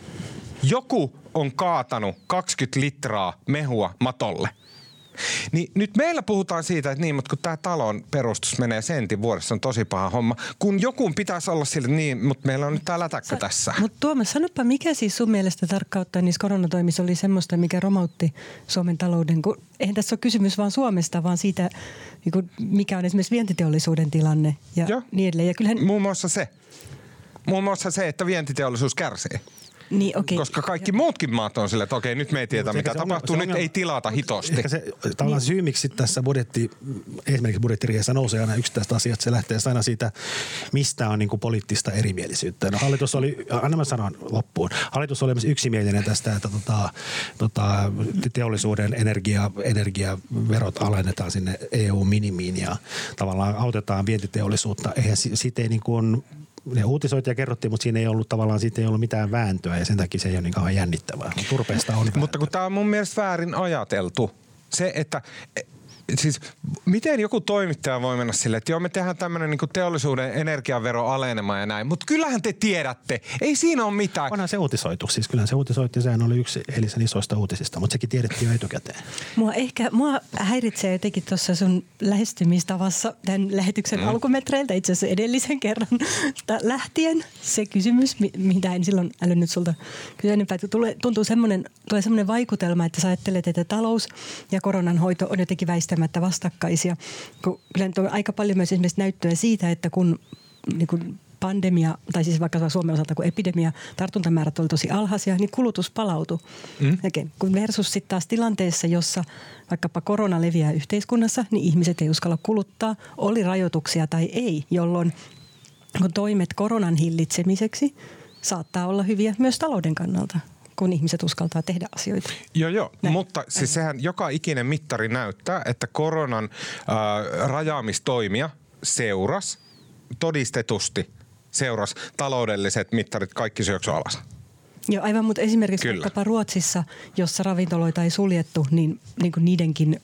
joku on kaatanut 20 litraa mehua matolle. Niin nyt meillä puhutaan siitä, että niin, mutta kun tämä talon perustus menee sentin vuodessa, on tosi paha homma. Kun joku pitäisi olla sille niin, mutta meillä on nyt tämä lätäkkö Sa- tässä. Mutta Tuomas, sanoppa, mikä siis sun mielestä tarkkauttaa niissä koronatoimissa oli semmoista, mikä romautti Suomen talouden? Kun eihän tässä ole kysymys vaan Suomesta, vaan siitä, niin mikä on esimerkiksi vientiteollisuuden tilanne ja Joo. niin edelleen. Ja kyllähän... Muun muassa se. Muun muassa se, että vientiteollisuus kärsii. Niin, okay. Koska kaikki muutkin maat on sille, että okei, nyt me ei tiedä, mitä tapahtuu, ongelma, nyt ei tilata hitosti. Ehkä se tavallaan niin. syy, miksi tässä budjetti, esimerkiksi budjettiriihessä nousee aina yksittäistä asiat, se lähtee aina siitä, mistä on niin kuin poliittista erimielisyyttä. No, hallitus oli, anna mä sanon loppuun, hallitus oli myös yksimielinen tästä, että tota, tota, teollisuuden energia, energiaverot alennetaan sinne EU-minimiin ja tavallaan autetaan vientiteollisuutta. Eihän siitä ei niin kuin ne uutisoitiin ja kerrottiin, mutta siinä ei ollut tavallaan siitä ei ollut mitään vääntöä ja sen takia se ei ole niin kauhean jännittävää. Turpeesta on Mutta kun tämä on mun mielestä väärin ajateltu. Se, että siis miten joku toimittaja voi mennä silleen, että joo me tehdään tämmöinen niin teollisuuden energiavero alenema ja näin, mutta kyllähän te tiedätte, ei siinä ole mitään. Onhan se uutisoitu, siis kyllähän se uutisoitti, sehän oli yksi eilisen isoista uutisista, mutta sekin tiedettiin jo etukäteen. Mua ehkä, mua häiritsee jotenkin tuossa sun lähestymistavassa tämän lähetyksen mm. alkumetreiltä, itse asiassa edellisen kerran lähtien se kysymys, mitä en silloin älynnyt sulta kysyä enempää, että tulee, tuntuu semmoinen, tulee semmoinen vaikutelma, että sä ajattelet, että talous ja koronan hoito on jotenkin väistämättä välttämättä vastakkaisia. Kun kyllä on aika paljon myös esimerkiksi näyttöä siitä, että kun niin kuin pandemia, tai siis vaikka Suomen osalta, kun epidemia, tartuntamäärät oli tosi alhaisia, niin kulutus palautui. Mm. kun versus sitten taas tilanteessa, jossa vaikkapa korona leviää yhteiskunnassa, niin ihmiset ei uskalla kuluttaa, oli rajoituksia tai ei, jolloin kun toimet koronan hillitsemiseksi saattaa olla hyviä myös talouden kannalta kun ihmiset uskaltaa tehdä asioita. Joo, joo. Näin. Mutta siis sehän joka ikinen mittari näyttää, että koronan äh, rajaamistoimia seuras todistetusti seuras taloudelliset mittarit kaikki syöksy alas. Joo, aivan, mutta esimerkiksi Kyllä. vaikkapa Ruotsissa, jossa ravintoloita ei suljettu, niin, niin kuin niidenkin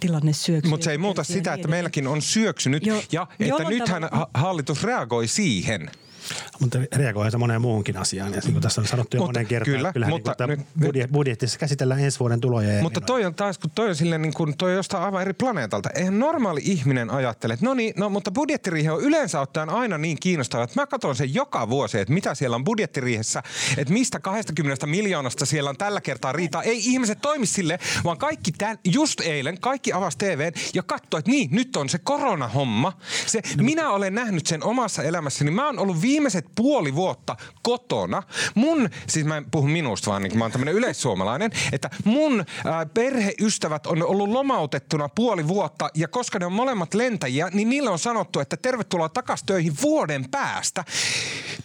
tilanne syöksyi. Mutta se ei muuta sitä, että meilläkin on syöksynyt jo, ja että nythän tavalla... hallitus reagoi siihen – mutta reagoi se moneen muuhunkin asiaan. Ja niin kuin tässä on sanottu jo moneen kertaan, kyllä, kyllähän mutta niin nyt, budjetissa käsitellään ensi vuoden tuloja. Mutta toi on taas, kun toi on silleen niin kuin, toi on jostain aivan eri planeetalta. Eihän normaali ihminen ajattele, että no niin, no, mutta budjettiriihe on yleensä ottaen aina niin kiinnostava, että mä katson sen joka vuosi, että mitä siellä on budjettiriihessä, että mistä 20 miljoonasta siellä on tällä kertaa riitaa. Ei ihmiset toimi sille, vaan kaikki tämän, just eilen, kaikki avasi TV ja katsoi, että niin, nyt on se koronahomma. Se, no, minä olen nähnyt sen omassa elämässäni. Mä oon ollut viime viimeiset puoli vuotta kotona. Mun, siis mä en puhu minusta vaan, niin mä oon tämmönen yleissuomalainen, että mun ää, perheystävät on ollut lomautettuna puoli vuotta ja koska ne on molemmat lentäjiä, niin niille on sanottu, että tervetuloa takaisin töihin vuoden päästä.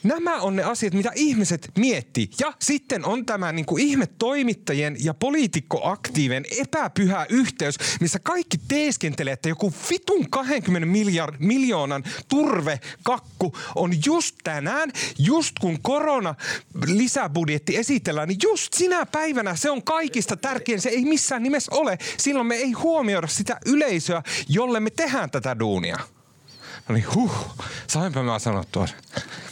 Nämä on ne asiat, mitä ihmiset miettii. Ja sitten on tämä niin kuin ihme toimittajien ja poliitikkoaktiivien epäpyhä yhteys, missä kaikki teeskentelee, että joku vitun 20 miljard, miljoonan turvekakku on just tänään, just kun korona lisäbudjetti esitellään, niin just sinä päivänä se on kaikista tärkein. Se ei missään nimessä ole. Silloin me ei huomioida sitä yleisöä, jolle me tehdään tätä duunia. No niin, huh, sainpä mä sanottua.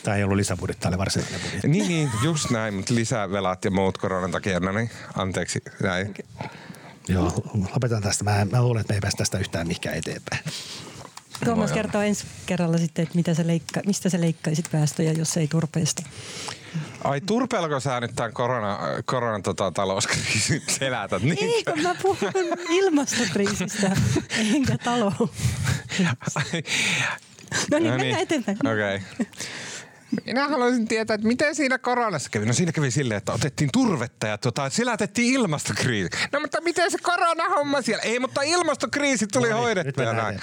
Tämä ei ollut lisäbudjetti, tämä oli varsinainen budjetti. Niin, niin, just näin, mutta lisää velat ja muut koronan takia, no niin, anteeksi, näin. Joo, lopetan tästä. Mä, mä luulen, että me ei päästä tästä yhtään mihinkään eteenpäin. Tuomas kertoo ensi kerralla sitten, että mitä sä leikka, mistä sä leikkaisit päästöjä, jos ei turpeesta. Ai turpeelko sä nyt tämän korona, koronan tota, talouskriisin selätät? Niin? Ei, kun mä puhun ilmastokriisistä, enkä talous. No niin, mennään eteenpäin. Okei. Okay. Minä haluaisin tietää, että miten siinä koronassa kävi. No siinä kävi silleen, että otettiin turvetta ja tota, selätettiin ilmastokriisi. No mutta miten se koronahomma siellä? Ei, mutta ilmastokriisi tuli No niin, hoidettua. näin.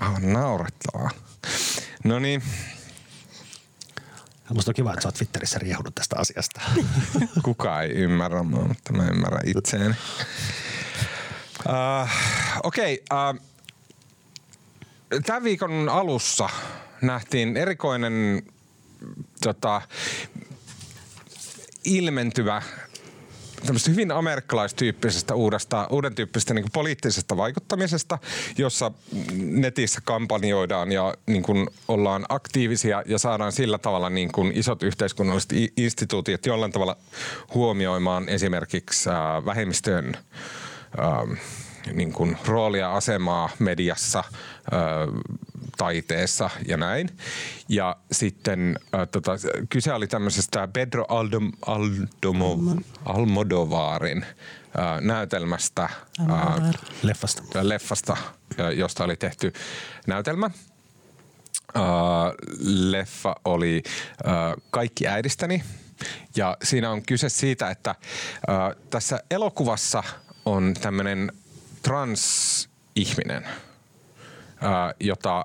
Ah, naurettavaa. No niin. Musta on kiva, että sä oot Twitterissä riehunut tästä asiasta. Kukaan ei ymmärrä mua, mutta mä ymmärrän itseäni. Uh, Okei. Okay, uh, tämän viikon alussa nähtiin erikoinen tota, ilmentyvä tämmöistä hyvin amerikkalaistyyppisestä uudesta, uuden tyyppisestä niin poliittisesta vaikuttamisesta, jossa netissä kampanjoidaan ja niin kuin ollaan aktiivisia ja saadaan sillä tavalla niin kuin isot yhteiskunnalliset instituutiot jollain tavalla huomioimaan esimerkiksi äh, vähemmistöön äh, niin kuin roolia, asemaa mediassa, taiteessa ja näin. Ja sitten äh, tota, kyse oli tämmöisestä Pedro Aldom, Aldomo, Almodovarin äh, näytelmästä, äh. Leffasta. leffasta, äh, josta oli tehty näytelmä. Äh, leffa oli äh, Kaikki äidistäni. Ja siinä on kyse siitä, että äh, tässä elokuvassa on tämmöinen transihminen, äh, jota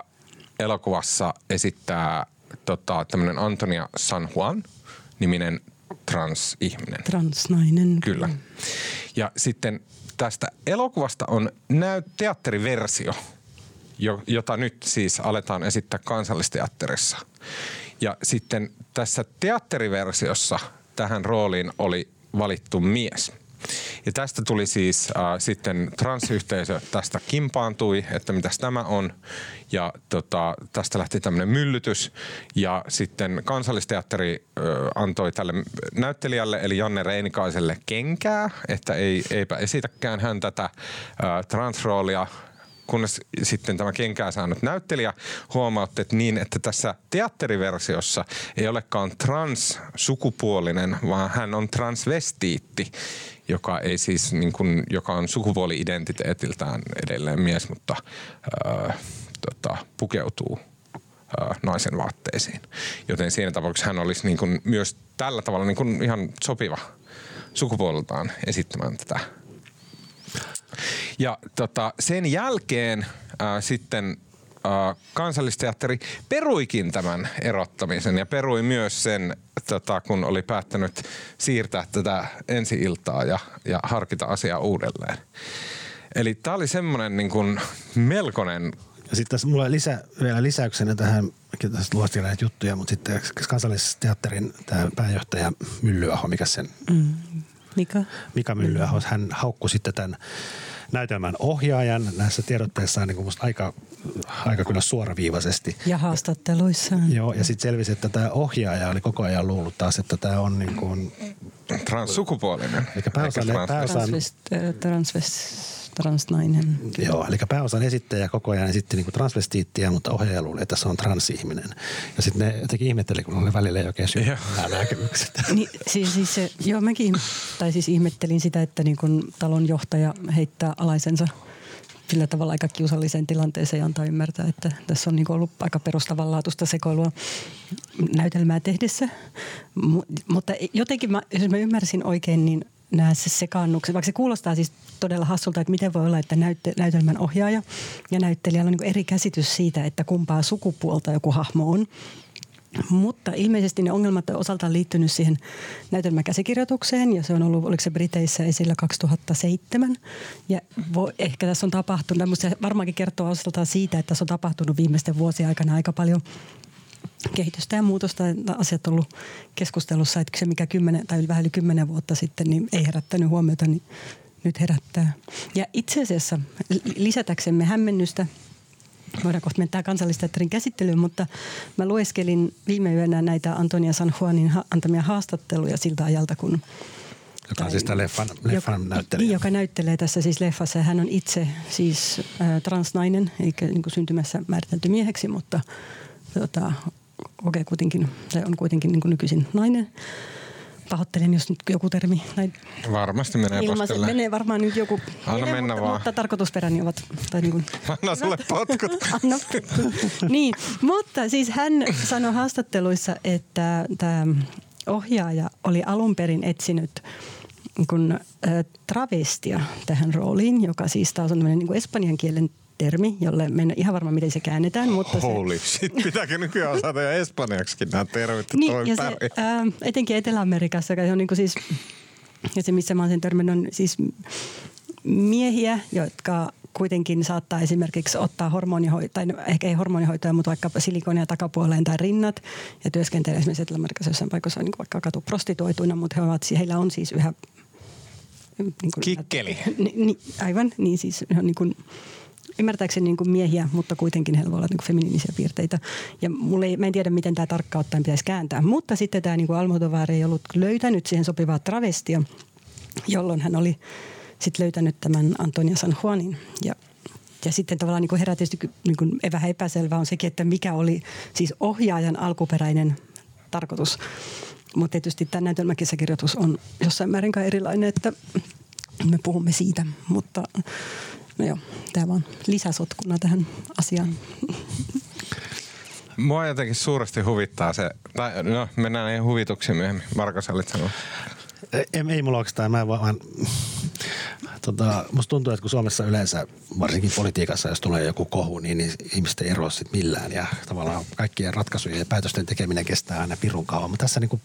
elokuvassa esittää tota, tämmöinen Antonia San Juan niminen transihminen. Transnainen. Kyllä. Ja sitten tästä elokuvasta on näy teatteriversio, jo- jota nyt siis aletaan esittää kansallisteatterissa. Ja sitten tässä teatteriversiossa tähän rooliin oli valittu mies. Ja tästä tuli siis äh, sitten transyhteisö tästä kimpaantui, että mitäs tämä on. Ja tota, tästä lähti tämmöinen myllytys. Ja sitten kansallisteatteri äh, antoi tälle näyttelijälle, eli Janne Reinikaiselle, kenkää, että ei, eipä esitäkään hän tätä äh, transroolia kunnes sitten tämä kenkää saanut näyttelijä huomautti, että niin, että tässä teatteriversiossa ei olekaan transsukupuolinen, vaan hän on transvestiitti, joka, ei siis, niin kuin, joka on sukupuoli-identiteetiltään edelleen mies, mutta ää, tota, pukeutuu ää, naisen vaatteisiin. Joten siinä tapauksessa hän olisi niin kuin, myös tällä tavalla niin kuin ihan sopiva sukupuoleltaan esittämään tätä ja tota, sen jälkeen ää, sitten ää, kansallisteatteri peruikin tämän erottamisen ja perui myös sen, tota, kun oli päättänyt siirtää tätä ensi-iltaa ja, ja harkita asiaa uudelleen. Eli tämä oli semmoinen niin kuin melkoinen Ja sitten tässä mulla on lisä, vielä lisäyksenä tähän, tässä luostin näitä juttuja, mutta sitten kansallisteatterin tämä pääjohtaja Myllyaho, mikä sen Mika? Mika Myllyaho, hän haukkui sitten tämän näytelmän ohjaajan näissä tiedotteissaan niin kuin musta aika, aika kyllä suoraviivaisesti. Ja haastatteluissaan. Joo, ja sitten selvisi, että tämä ohjaaja oli koko ajan luullut taas, että tämä on niin kuin, transsukupuolinen. Eli pääosa- eikä trans- transnainen. joo, eli pääosan esittäjä koko ajan esitti niin transvestiittiä, mutta ohjaaja luuli, että se on transihminen. Ja sitten ne jotenkin ihmetteli, kun ne välillä ei oikein syy Joo. nämä näkemykset. Niin, siis, siis se, joo, mäkin tai siis ihmettelin sitä, että niin kun talon johtaja heittää alaisensa sillä tavalla aika kiusalliseen tilanteeseen ja antaa ymmärtää, että tässä on niin ollut aika perustavanlaatuista sekoilua näytelmää tehdessä. mutta jotenkin, mä, jos mä ymmärsin oikein, niin nämä se sekaannukset, vaikka se kuulostaa siis todella hassulta, että miten voi olla, että näytte, näytelmän ohjaaja ja näyttelijällä on niin eri käsitys siitä, että kumpaa sukupuolta joku hahmo on. Mutta ilmeisesti ne ongelmat on osaltaan liittynyt siihen näytelmäkäsikirjoitukseen ja se on ollut, oliko se Briteissä esillä 2007. Ja vo, ehkä tässä on tapahtunut, mutta se varmaankin kertoo osaltaan siitä, että tässä on tapahtunut viimeisten vuosien aikana aika paljon kehitystä ja muutosta. Asiat on ollut keskustelussa, että se mikä kymmenen, tai vähän yli kymmenen vuotta sitten niin ei herättänyt huomiota, niin nyt herättää. Ja itse asiassa lisätäksemme hämmennystä voidaan kohta mennä kansallisteatterin käsittelyyn, mutta mä lueskelin viime yönä näitä Antonia San Juanin ha- antamia haastatteluja siltä ajalta, kun joka on siis tämä leffan, leffan joka, näyttelijä. Niin, joka näyttelee tässä siis leffassa. Hän on itse siis äh, transnainen, eikä niin syntymässä määritelty mieheksi, mutta tota, okay, kuitenkin, tai on kuitenkin niin kuin nykyisin nainen. Pahoittelen, jos nyt joku termi näin Varmasti menee ilmaisen, Menee varmaan nyt joku. Anna menee, mennä mutta, vaan. Mutta tarkoitusperäni ovat. Tai niin kuin, Anna sulle potkut. Anna Niin, mutta siis hän sanoi haastatteluissa, että tämä ohjaaja oli alun perin etsinyt kun, travestia tähän rooliin, joka siis taas on niin kuin espanjan kielen termi, jolle me en ihan varma, miten se käännetään. Mutta Holy se, shit, pitääkö nykyään osata jo espanjaksikin nämä termit? Niin, ja se, ää, etenkin Etelä-Amerikassa, joka on niin kuin siis, ja se missä mä olen sen törmännyt, on siis miehiä, jotka kuitenkin saattaa esimerkiksi ottaa hormonihoitoa, tai ehkä ei hormonihoitoa, mutta vaikka silikonia takapuoleen tai rinnat ja työskentelee esimerkiksi Etelä-Amerikassa jossain paikassa niin vaikka katu prostituoituina, mutta he ovat, heillä on siis yhä... Niin kuin, Kikkeli. Ni, ni, aivan, niin siis niin kuin, ymmärtääkseni niin kuin miehiä, mutta kuitenkin heillä voi olla niin kuin feminiinisiä piirteitä. Ja mulle ei, mä en tiedä, miten tämä tarkkaan ottaen pitäisi kääntää. Mutta sitten tämä niin Almodovar ei ollut löytänyt siihen sopivaa travestia, jolloin hän oli sitten löytänyt tämän Antonia San Juanin. Ja, ja sitten tavallaan niin herää tietysti niin kuin vähän epäselvää on sekin, että mikä oli siis ohjaajan alkuperäinen tarkoitus. Mutta tietysti tämä näytelmäkirjoitus on jossain määrin erilainen, että me puhumme siitä, mutta No joo, tämä vaan lisäsotkuna tähän asiaan. Mua jotenkin suuresti huvittaa se, tai no mennään näihin huvituksiin myöhemmin. Marko, olit sanoa. Ei, ei mulla oikeastaan, mä vaan, tota, musta tuntuu, että kun Suomessa yleensä, varsinkin politiikassa, jos tulee joku kohu, niin, niin ihmiset ei eroa sit millään. Ja tavallaan kaikkien ratkaisujen ja päätösten tekeminen kestää aina pirun kauan. Mutta tässä niin kuin,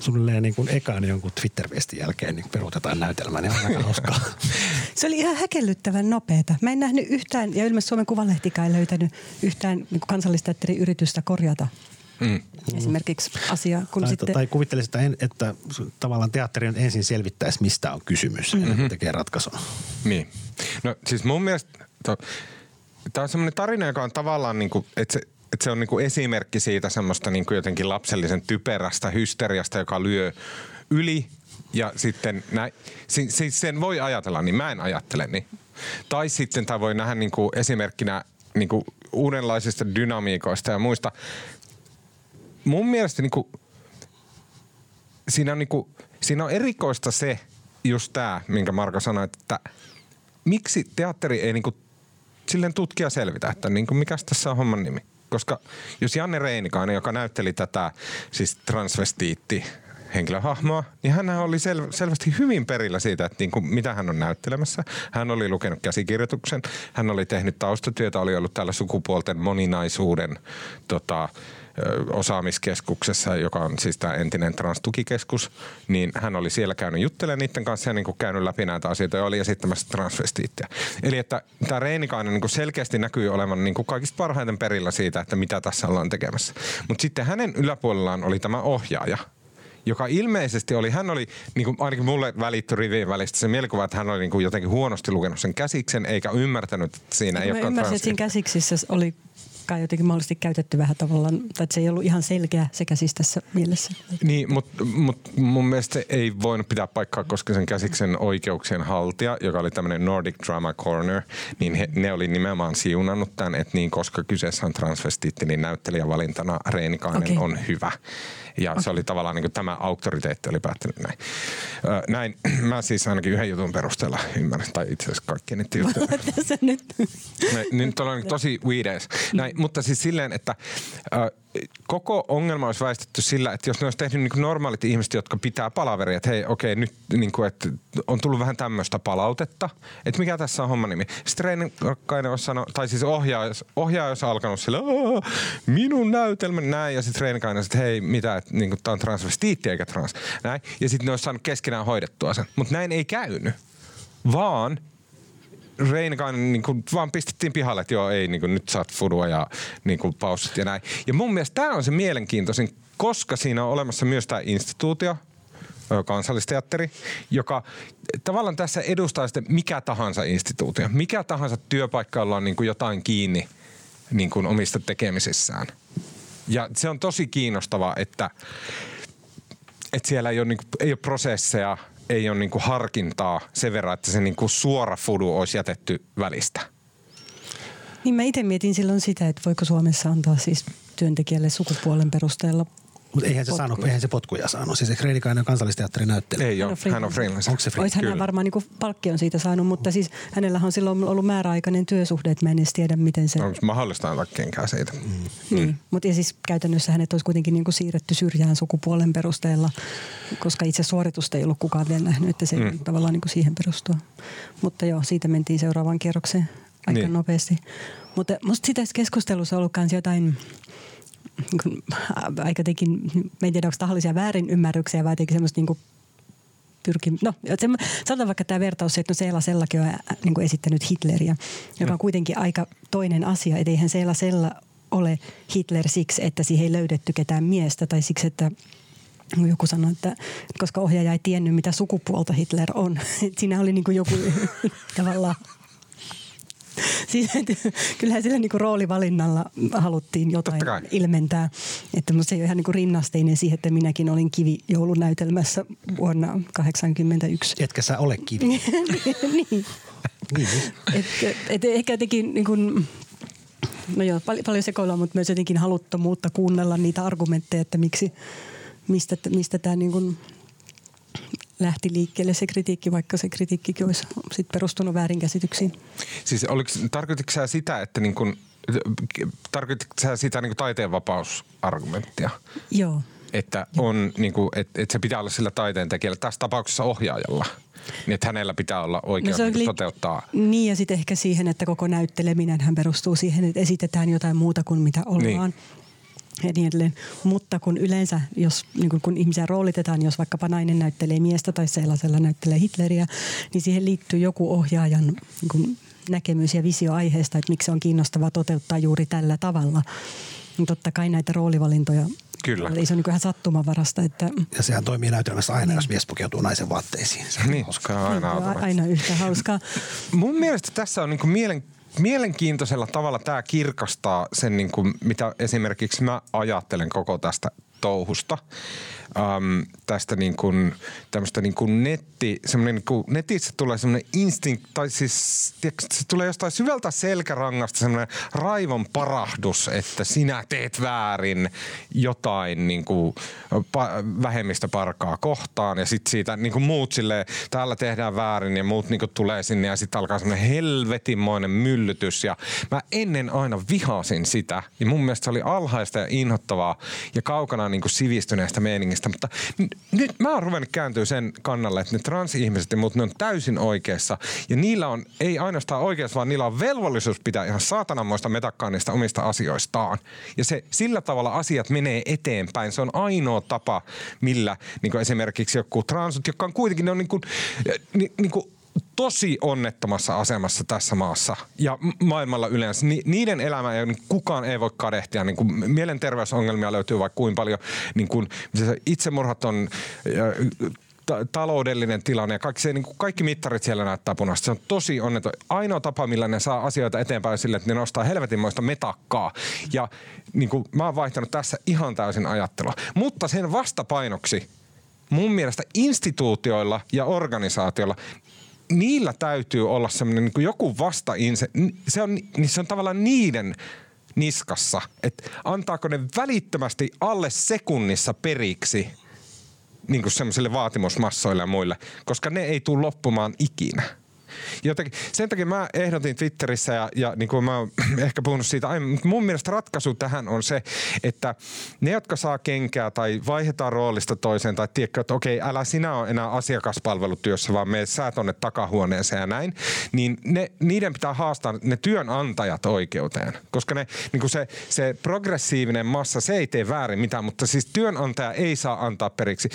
suunnilleen niin kuin ekaan jonkun Twitter-viestin jälkeen niin peruutetaan näytelmä, niin on aika hauskaa. Se oli ihan häkellyttävän nopeeta. Mä en nähnyt yhtään, ja ilmeisesti Suomen Kuvalehtikään ei löytänyt yhtään niin kansallisteatterin yritystä korjata Mm. Esimerkiksi asia. Kun tai, sitten... tai kuvittelisin, että, en, että tavallaan teatteri on ensin selvittäisi, mistä on kysymys, mm-hmm. ennen kuin tekee ratkaisun. Niin. No siis mun mielestä tämä on semmoinen tarina, joka on tavallaan, niin kuin, että se, että se on niin kuin esimerkki siitä semmoista niin kuin jotenkin lapsellisen typerästä hysteriasta, joka lyö yli ja sitten näin, siis sen voi ajatella, niin mä en ajattele niin. Tai sitten tämä voi nähdä niin kuin esimerkkinä niin kuin uudenlaisista dynamiikoista ja muista mun mielestä niinku, siinä, on niinku, siinä on erikoista se, just tämä, minkä Marko sanoi, että miksi teatteri ei niinku, silleen tutkia selvitä, että niinku, mikä tässä on homman nimi. Koska jos Janne Reinikainen, joka näytteli tätä siis transvestiitti henkilöhahmoa, niin hän oli sel- selvästi hyvin perillä siitä, että niin kuin, mitä hän on näyttelemässä. Hän oli lukenut käsikirjoituksen, hän oli tehnyt taustatyötä, oli ollut tällä sukupuolten moninaisuuden tota, osaamiskeskuksessa, joka on siis tämä entinen transtukikeskus, niin hän oli siellä käynyt juttelemaan niiden kanssa ja niin kuin käynyt läpi näitä asioita ja oli esittämässä transvestiittiä. Eli että tämä Reinikainen niin kuin selkeästi näkyy olevan niin kuin kaikista parhaiten perillä siitä, että mitä tässä ollaan tekemässä. Mutta sitten hänen yläpuolellaan oli tämä ohjaaja, joka ilmeisesti oli, hän oli, niin kuin ainakin mulle välittyi rivien välistä se mielikuva, että hän oli niin kuin jotenkin huonosti lukenut sen käsiksen, eikä ymmärtänyt, että siinä ei ole ole ymmärsin, että siinä käsiksissä oli kai jotenkin mahdollisesti käytetty vähän tavallaan, tai että se ei ollut ihan selkeä sekä siis tässä mielessä. Niin, mutta mut mun mielestä ei voinut pitää paikkaa, koska sen käsiksen oikeuksien haltija, joka oli tämmöinen Nordic Drama Corner, niin he, ne oli nimenomaan siunannut tämän, että niin koska kyseessä on transvestiitti, niin näyttelijävalintana Reinikainen okay. on hyvä. Ja okay. se oli tavallaan niin kuin tämä auktoriteetti oli päättänyt näin. Öö, näin, mä siis ainakin yhden jutun perusteella ymmärrän, tai itse asiassa kaikkien niiden juttujen. Tässä nyt. Näin, niin on tosi weirdes. Näin, mutta siis silleen, että ö, koko ongelma olisi väistetty sillä, että jos ne olisi tehnyt niin normaalit ihmiset, jotka pitää palaveria, että hei, okei, nyt niin kuin, että on tullut vähän tämmöistä palautetta, että mikä tässä on homman nimi. Sitten Reinikainen olisi sanonut, tai siis ohjaaja, ohjaaja olisi alkanut sillä, minun näytelmä näin, ja sitten Reinikainen että hei, mitä, että niin tämä on transvestiitti eikä trans, näin. Ja sitten ne olisi saanut keskenään hoidettua sen. Mutta näin ei käynyt, vaan Reinikainen niin kuin vaan pistettiin pihalle, että joo ei, niin kuin, nyt saat fudua ja niin kuin, paussit ja näin. Ja mun mielestä tämä on se mielenkiintoisin, koska siinä on olemassa myös tämä instituutio, kansallisteatteri, joka tavallaan tässä edustaa sitten mikä tahansa instituutio, mikä tahansa työpaikka, jolla on niin kuin jotain kiinni niin kuin omista tekemisissään. Ja se on tosi kiinnostavaa, että, että siellä ei ole, niin kuin, ei ole prosesseja, ei ole niinku harkintaa sen verran, että se niinku suora fudu olisi jätetty välistä. Niin mä itse mietin silloin sitä, että voiko Suomessa antaa siis työntekijälle sukupuolen perusteella mutta eihän se, saanut, eihän se potkuja saanut. Siis Kreinika on kansallisteatteri näyttelijä. Ei ole, hän on freelance. Onko se freelance? Olisi hän varmaan niin palkkion siitä saanut, mutta siis hänellä on silloin ollut määräaikainen työsuhde, että mä en edes tiedä, miten se... Onko mahdollista antaa kenkään siitä? Mm. Niin, mm. mutta siis käytännössä hänet olisi kuitenkin niin kuin siirretty syrjään sukupuolen perusteella, koska itse suoritusta ei ollut kukaan vielä nähnyt, että se mm. tavallaan niin kuin siihen perustua. Mutta joo, siitä mentiin seuraavaan kierrokseen aika niin. nopeasti. Mutta musta sitä keskustelussa on ollut myös jotain niin aika tekin, mä en tiedä onko tahallisia väärinymmärryksiä vai jotenkin semmoista niin pyrki, no se, sanotaan vaikka tämä vertaus, että no Seela Sellakin on niin kuin esittänyt Hitleriä, joka on kuitenkin aika toinen asia, että eihän Seela Sella ole Hitler siksi, että siihen ei löydetty ketään miestä tai siksi, että joku sanoi, että koska ohjaaja ei tiennyt, mitä sukupuolta Hitler on. Siinä oli niin kuin joku tavallaan siis, kyllähän sillä niinku roolivalinnalla haluttiin jotain ilmentää. Että se ei ole ihan niinku rinnasteinen siihen, että minäkin olin kivi joulunäytelmässä vuonna 1981. Etkä sä ole kivi. niin. niin. Et, et ehkä jotenkin niin kuin, no joo, pal- paljon sekoilua, mutta myös jotenkin haluttomuutta kuunnella niitä argumentteja, että miksi, mistä, mistä tämä niin kuin lähti liikkeelle se kritiikki, vaikka se kritiikkikin olisi sit perustunut väärinkäsityksiin. Siis oliko, tarkoititko sä sitä, että niin kun, tarkoititko sä sitä niin taiteen vapausargumenttia? Joo. Että, on, niin kuin, että, että se pitää olla sillä taiteen tekijällä, tässä tapauksessa ohjaajalla. Niin, että hänellä pitää olla oikeus no niin toteuttaa. Niin ja sitten ehkä siihen, että koko näytteleminen hän perustuu siihen, että esitetään jotain muuta kuin mitä ollaan. Niin ja niin edelleen. Mutta kun yleensä, jos, niin kun, kun ihmisiä roolitetaan, jos vaikkapa nainen näyttelee miestä tai sellaisella näyttelee Hitleriä, niin siihen liittyy joku ohjaajan niin kun, näkemys ja visio aiheesta, että miksi se on kiinnostavaa toteuttaa juuri tällä tavalla. Niin totta kai näitä roolivalintoja Kyllä. Eli se on niin ihan sattumavarasta. Että... Ja sehän toimii näytelmässä aina, niin. jos mies pukeutuu naisen vaatteisiin. Se niin, hauskaa. Aina, niin, aina yhtä hauskaa. Mun mielestä tässä on niin mielen, mielenkiintoisella tavalla tämä kirkastaa sen, niin kuin, mitä esimerkiksi mä ajattelen koko tästä touhusta äm, tästä niin kuin, tämmöistä niin kuin netti, semmoinen niin kuin, netissä tulee semmoinen instinkt, tai siis tiedätkö, se tulee jostain syvältä selkärangasta semmoinen raivon parahdus, että sinä teet väärin jotain niin kuin, pa- vähemmistöparkaa kohtaan ja sitten siitä niin kuin muut silleen, täällä tehdään väärin ja muut niin kuin tulee sinne ja sitten alkaa semmoinen helvetinmoinen myllytys ja mä ennen aina vihasin sitä ja mun mielestä se oli alhaista ja inhottavaa ja kaukana niin kuin sivistyneestä meiningistä ihmistä, mutta nyt mä oon ruvennut kääntyä sen kannalle, että ne transihmiset ja muut, ne on täysin oikeassa. Ja niillä on, ei ainoastaan oikeassa, vaan niillä on velvollisuus pitää ihan saatananmoista metakkaa niistä omista asioistaan. Ja se, sillä tavalla asiat menee eteenpäin. Se on ainoa tapa, millä niin esimerkiksi joku transut, jotka on kuitenkin, ne on niin kuin, niin, niin kuin tosi onnettomassa asemassa tässä maassa ja maailmalla yleensä. Ni, niiden elämä ei, niin kukaan ei voi kadehtia. Niin kuin mielenterveysongelmia löytyy vaikka kuin paljon. Niin kuin, itsemurhat on ta- taloudellinen tilanne ja kaikki, se, niin kuin kaikki mittarit siellä näyttää punaista. Se on tosi onneton. Ainoa tapa, millä ne saa asioita eteenpäin sille, että ne nostaa helvetinmoista metakkaa. Ja niin kuin, mä oon vaihtanut tässä ihan täysin ajattelua. Mutta sen vastapainoksi mun mielestä instituutioilla ja organisaatioilla niillä täytyy olla semmoinen niin joku vastainse. Se on, niin se on tavallaan niiden niskassa, että antaako ne välittömästi alle sekunnissa periksi niin semmoisille vaatimusmassoille ja muille, koska ne ei tule loppumaan ikinä. Jotenkin, sen takia mä ehdotin Twitterissä ja, ja niin kuin mä oon ehkä puhunut siitä aiemmin, mutta mun mielestä ratkaisu tähän on se, että ne, jotka saa kenkää tai vaihdetaan roolista toiseen tai tiedätkö, että okei, älä sinä ole enää asiakaspalvelutyössä, vaan me sä tonne takahuoneeseen ja näin, niin ne, niiden pitää haastaa ne työnantajat oikeuteen. Koska ne, niin kuin se, se progressiivinen massa, se ei tee väärin mitään, mutta siis työnantaja ei saa antaa periksi.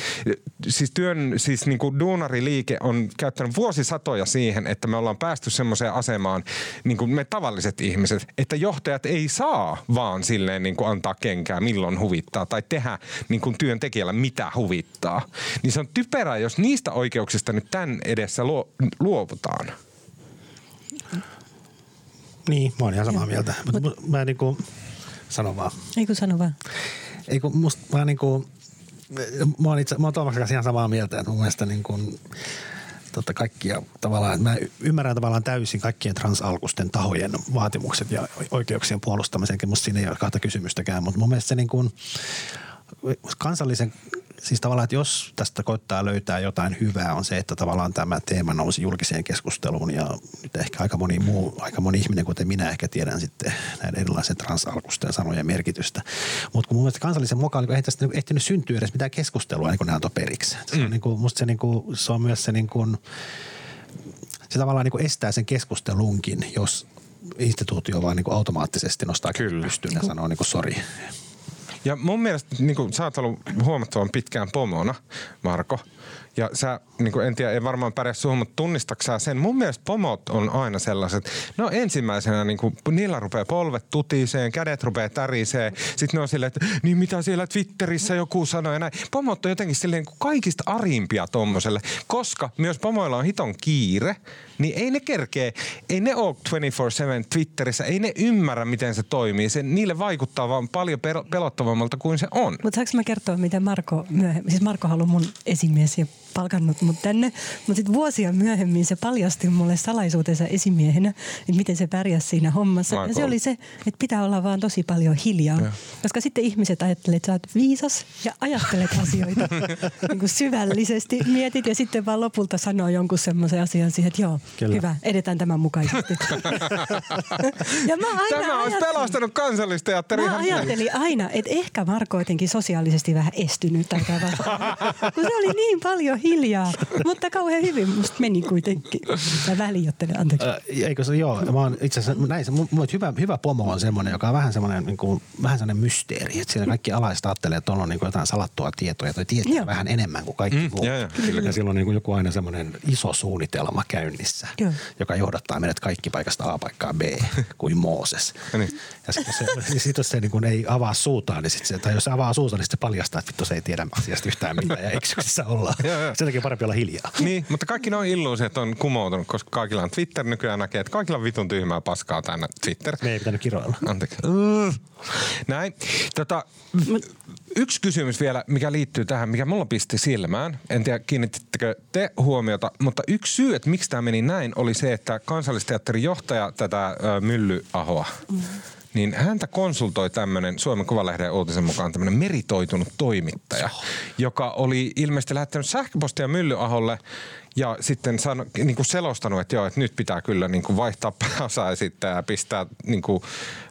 Siis työn, siis niin kuin duunariliike on käyttänyt vuosisatoja siihen, että me ollaan päästy semmoiseen asemaan, niin kuin me tavalliset ihmiset, että johtajat ei saa vaan silleen niin kuin antaa kenkää milloin huvittaa tai tehdä niin kuin työntekijällä mitä huvittaa. Niin se on typerää, jos niistä oikeuksista nyt tämän edessä luovutaan. Niin, mä oon ihan samaa mieltä. Mutta Mut, mä niin kuin, sano vaan. Ei kun sano vaan. Ei kun musta mä niin kuin, mä oon, itse, mä oon Tuomaksen kanssa ihan samaa mieltä, että mun mielestä niin kuin, tota kaikkia tavallaan, mä ymmärrän tavallaan täysin kaikkien transalkusten tahojen vaatimukset ja oikeuksien puolustamisenkin. Musta siinä ei ole kahta kysymystäkään, mutta mun mielestä se niin kuin kansallisen siis tavallaan, että jos tästä koittaa löytää jotain hyvää, on se, että tavallaan tämä teema nousi julkiseen keskusteluun ja nyt ehkä aika moni muu, aika moni ihminen, kuten minä ehkä tiedän sitten näiden erilaisen transalkusten sanojen merkitystä. Mutta kun mun mielestä kansallisen mukaan niin ei tästä niin ehtinyt syntyä edes mitään keskustelua, niin kuin ne antoi periksi. Se on, mm. niin kuin, musta se, niin kuin, se on myös se niin kuin, se tavallaan niin kuin estää sen keskustelunkin, jos instituutio vaan niin kuin automaattisesti nostaa Kyllä. pystyyn ja sanoo niin kuin sori. Ja mun mielestä niin kuin, sä oot ollut huomattavan pitkään pomona, Marko. Ja sä, niin kuin, en tiedä, ei varmaan pärjää suhun, mutta tunnistaksä sen? Mun mielestä pomot on aina sellaiset, no ensimmäisenä niin kuin, niillä rupeaa polvet tutiseen, kädet rupeaa tärisee. Sitten ne on silleen, että niin mitä siellä Twitterissä joku sanoi ja näin. Pomot on jotenkin silleen niin kaikista arimpia tommoselle, koska myös pomoilla on hiton kiire niin ei ne kerkee, ei ne ole 24-7 Twitterissä, ei ne ymmärrä, miten se toimii. Se, niille vaikuttaa vaan paljon pelottavammalta kuin se on. Mutta saanko mä kertoa, miten Marko myöhemmin, siis Marko haluaa mun esimies ja palkannut mut tänne, mutta sitten vuosia myöhemmin se paljasti mulle salaisuutensa esimiehenä, että miten se pärjäsi siinä hommassa. Ja se oli se, että pitää olla vaan tosi paljon hiljaa, ja. koska sitten ihmiset ajattelee, että sä oot viisas ja ajattelet asioita niin kuin syvällisesti, mietit ja sitten vaan lopulta sanoo jonkun semmoisen asian siihen, että joo, Kyllä. Hyvä, edetään tämän mukaisesti. ja mä aina Tämä olisi pelastanut kansallisteatterin. Mä ajattelin aina, että ehkä Marko jotenkin sosiaalisesti vähän estynyt tai kun se oli niin paljon hiljaa. Mutta kauhean hyvin musta meni kuitenkin. Mä väliottelen, anteeksi. Äh, eikö se, joo. Mä oon itse asiassa, näin se, mun, hyvä, hyvä pomo on semmoinen, joka on vähän semmoinen, niin kuin, vähän semmoinen mysteeri. Että siinä kaikki alaiset ajattelee, että on niin kuin jotain salattua tietoa tai tietää joo. vähän enemmän kuin kaikki mm, muu. Ja, ja, ja silloin niin kuin joku aina semmoinen iso suunnitelma käynnissä. Joo. joka johdattaa meidät kaikki paikasta A paikkaan B kuin Mooses. No niin. Ja sitten se, niin sit jos se niin kun ei avaa suutaan, niin sit se, tai jos se avaa suutaan, niin se paljastaa, että vittu se ei tiedä asiasta yhtään mitään ja eksyksissä ollaan. Sen takia parempi olla hiljaa. Niin, mutta kaikki noin illuusiot on kumoutunut, koska kaikilla on Twitter nykyään näkee, että kaikilla on vitun tyhmää paskaa tänne Twitter. Me ei pitänyt kiroilla. Anteeksi. Näin. Tota, yksi kysymys vielä, mikä liittyy tähän, mikä mulla pisti silmään. En tiedä, kiinnitittekö te huomiota, mutta yksi syy, että miksi tämä meni näin, oli se, että kansallisteatterin johtaja tätä ö, Myllyahoa, mm. Niin häntä konsultoi tämmöinen Suomen Kuvalehden uutisen mukaan tämmöinen meritoitunut toimittaja, joka oli ilmeisesti lähettänyt sähköpostia Myllyaholle ja sitten sano, niin kuin selostanut, että joo, että nyt pitää kyllä niin kuin vaihtaa pääosa esittää ja pistää niin kuin,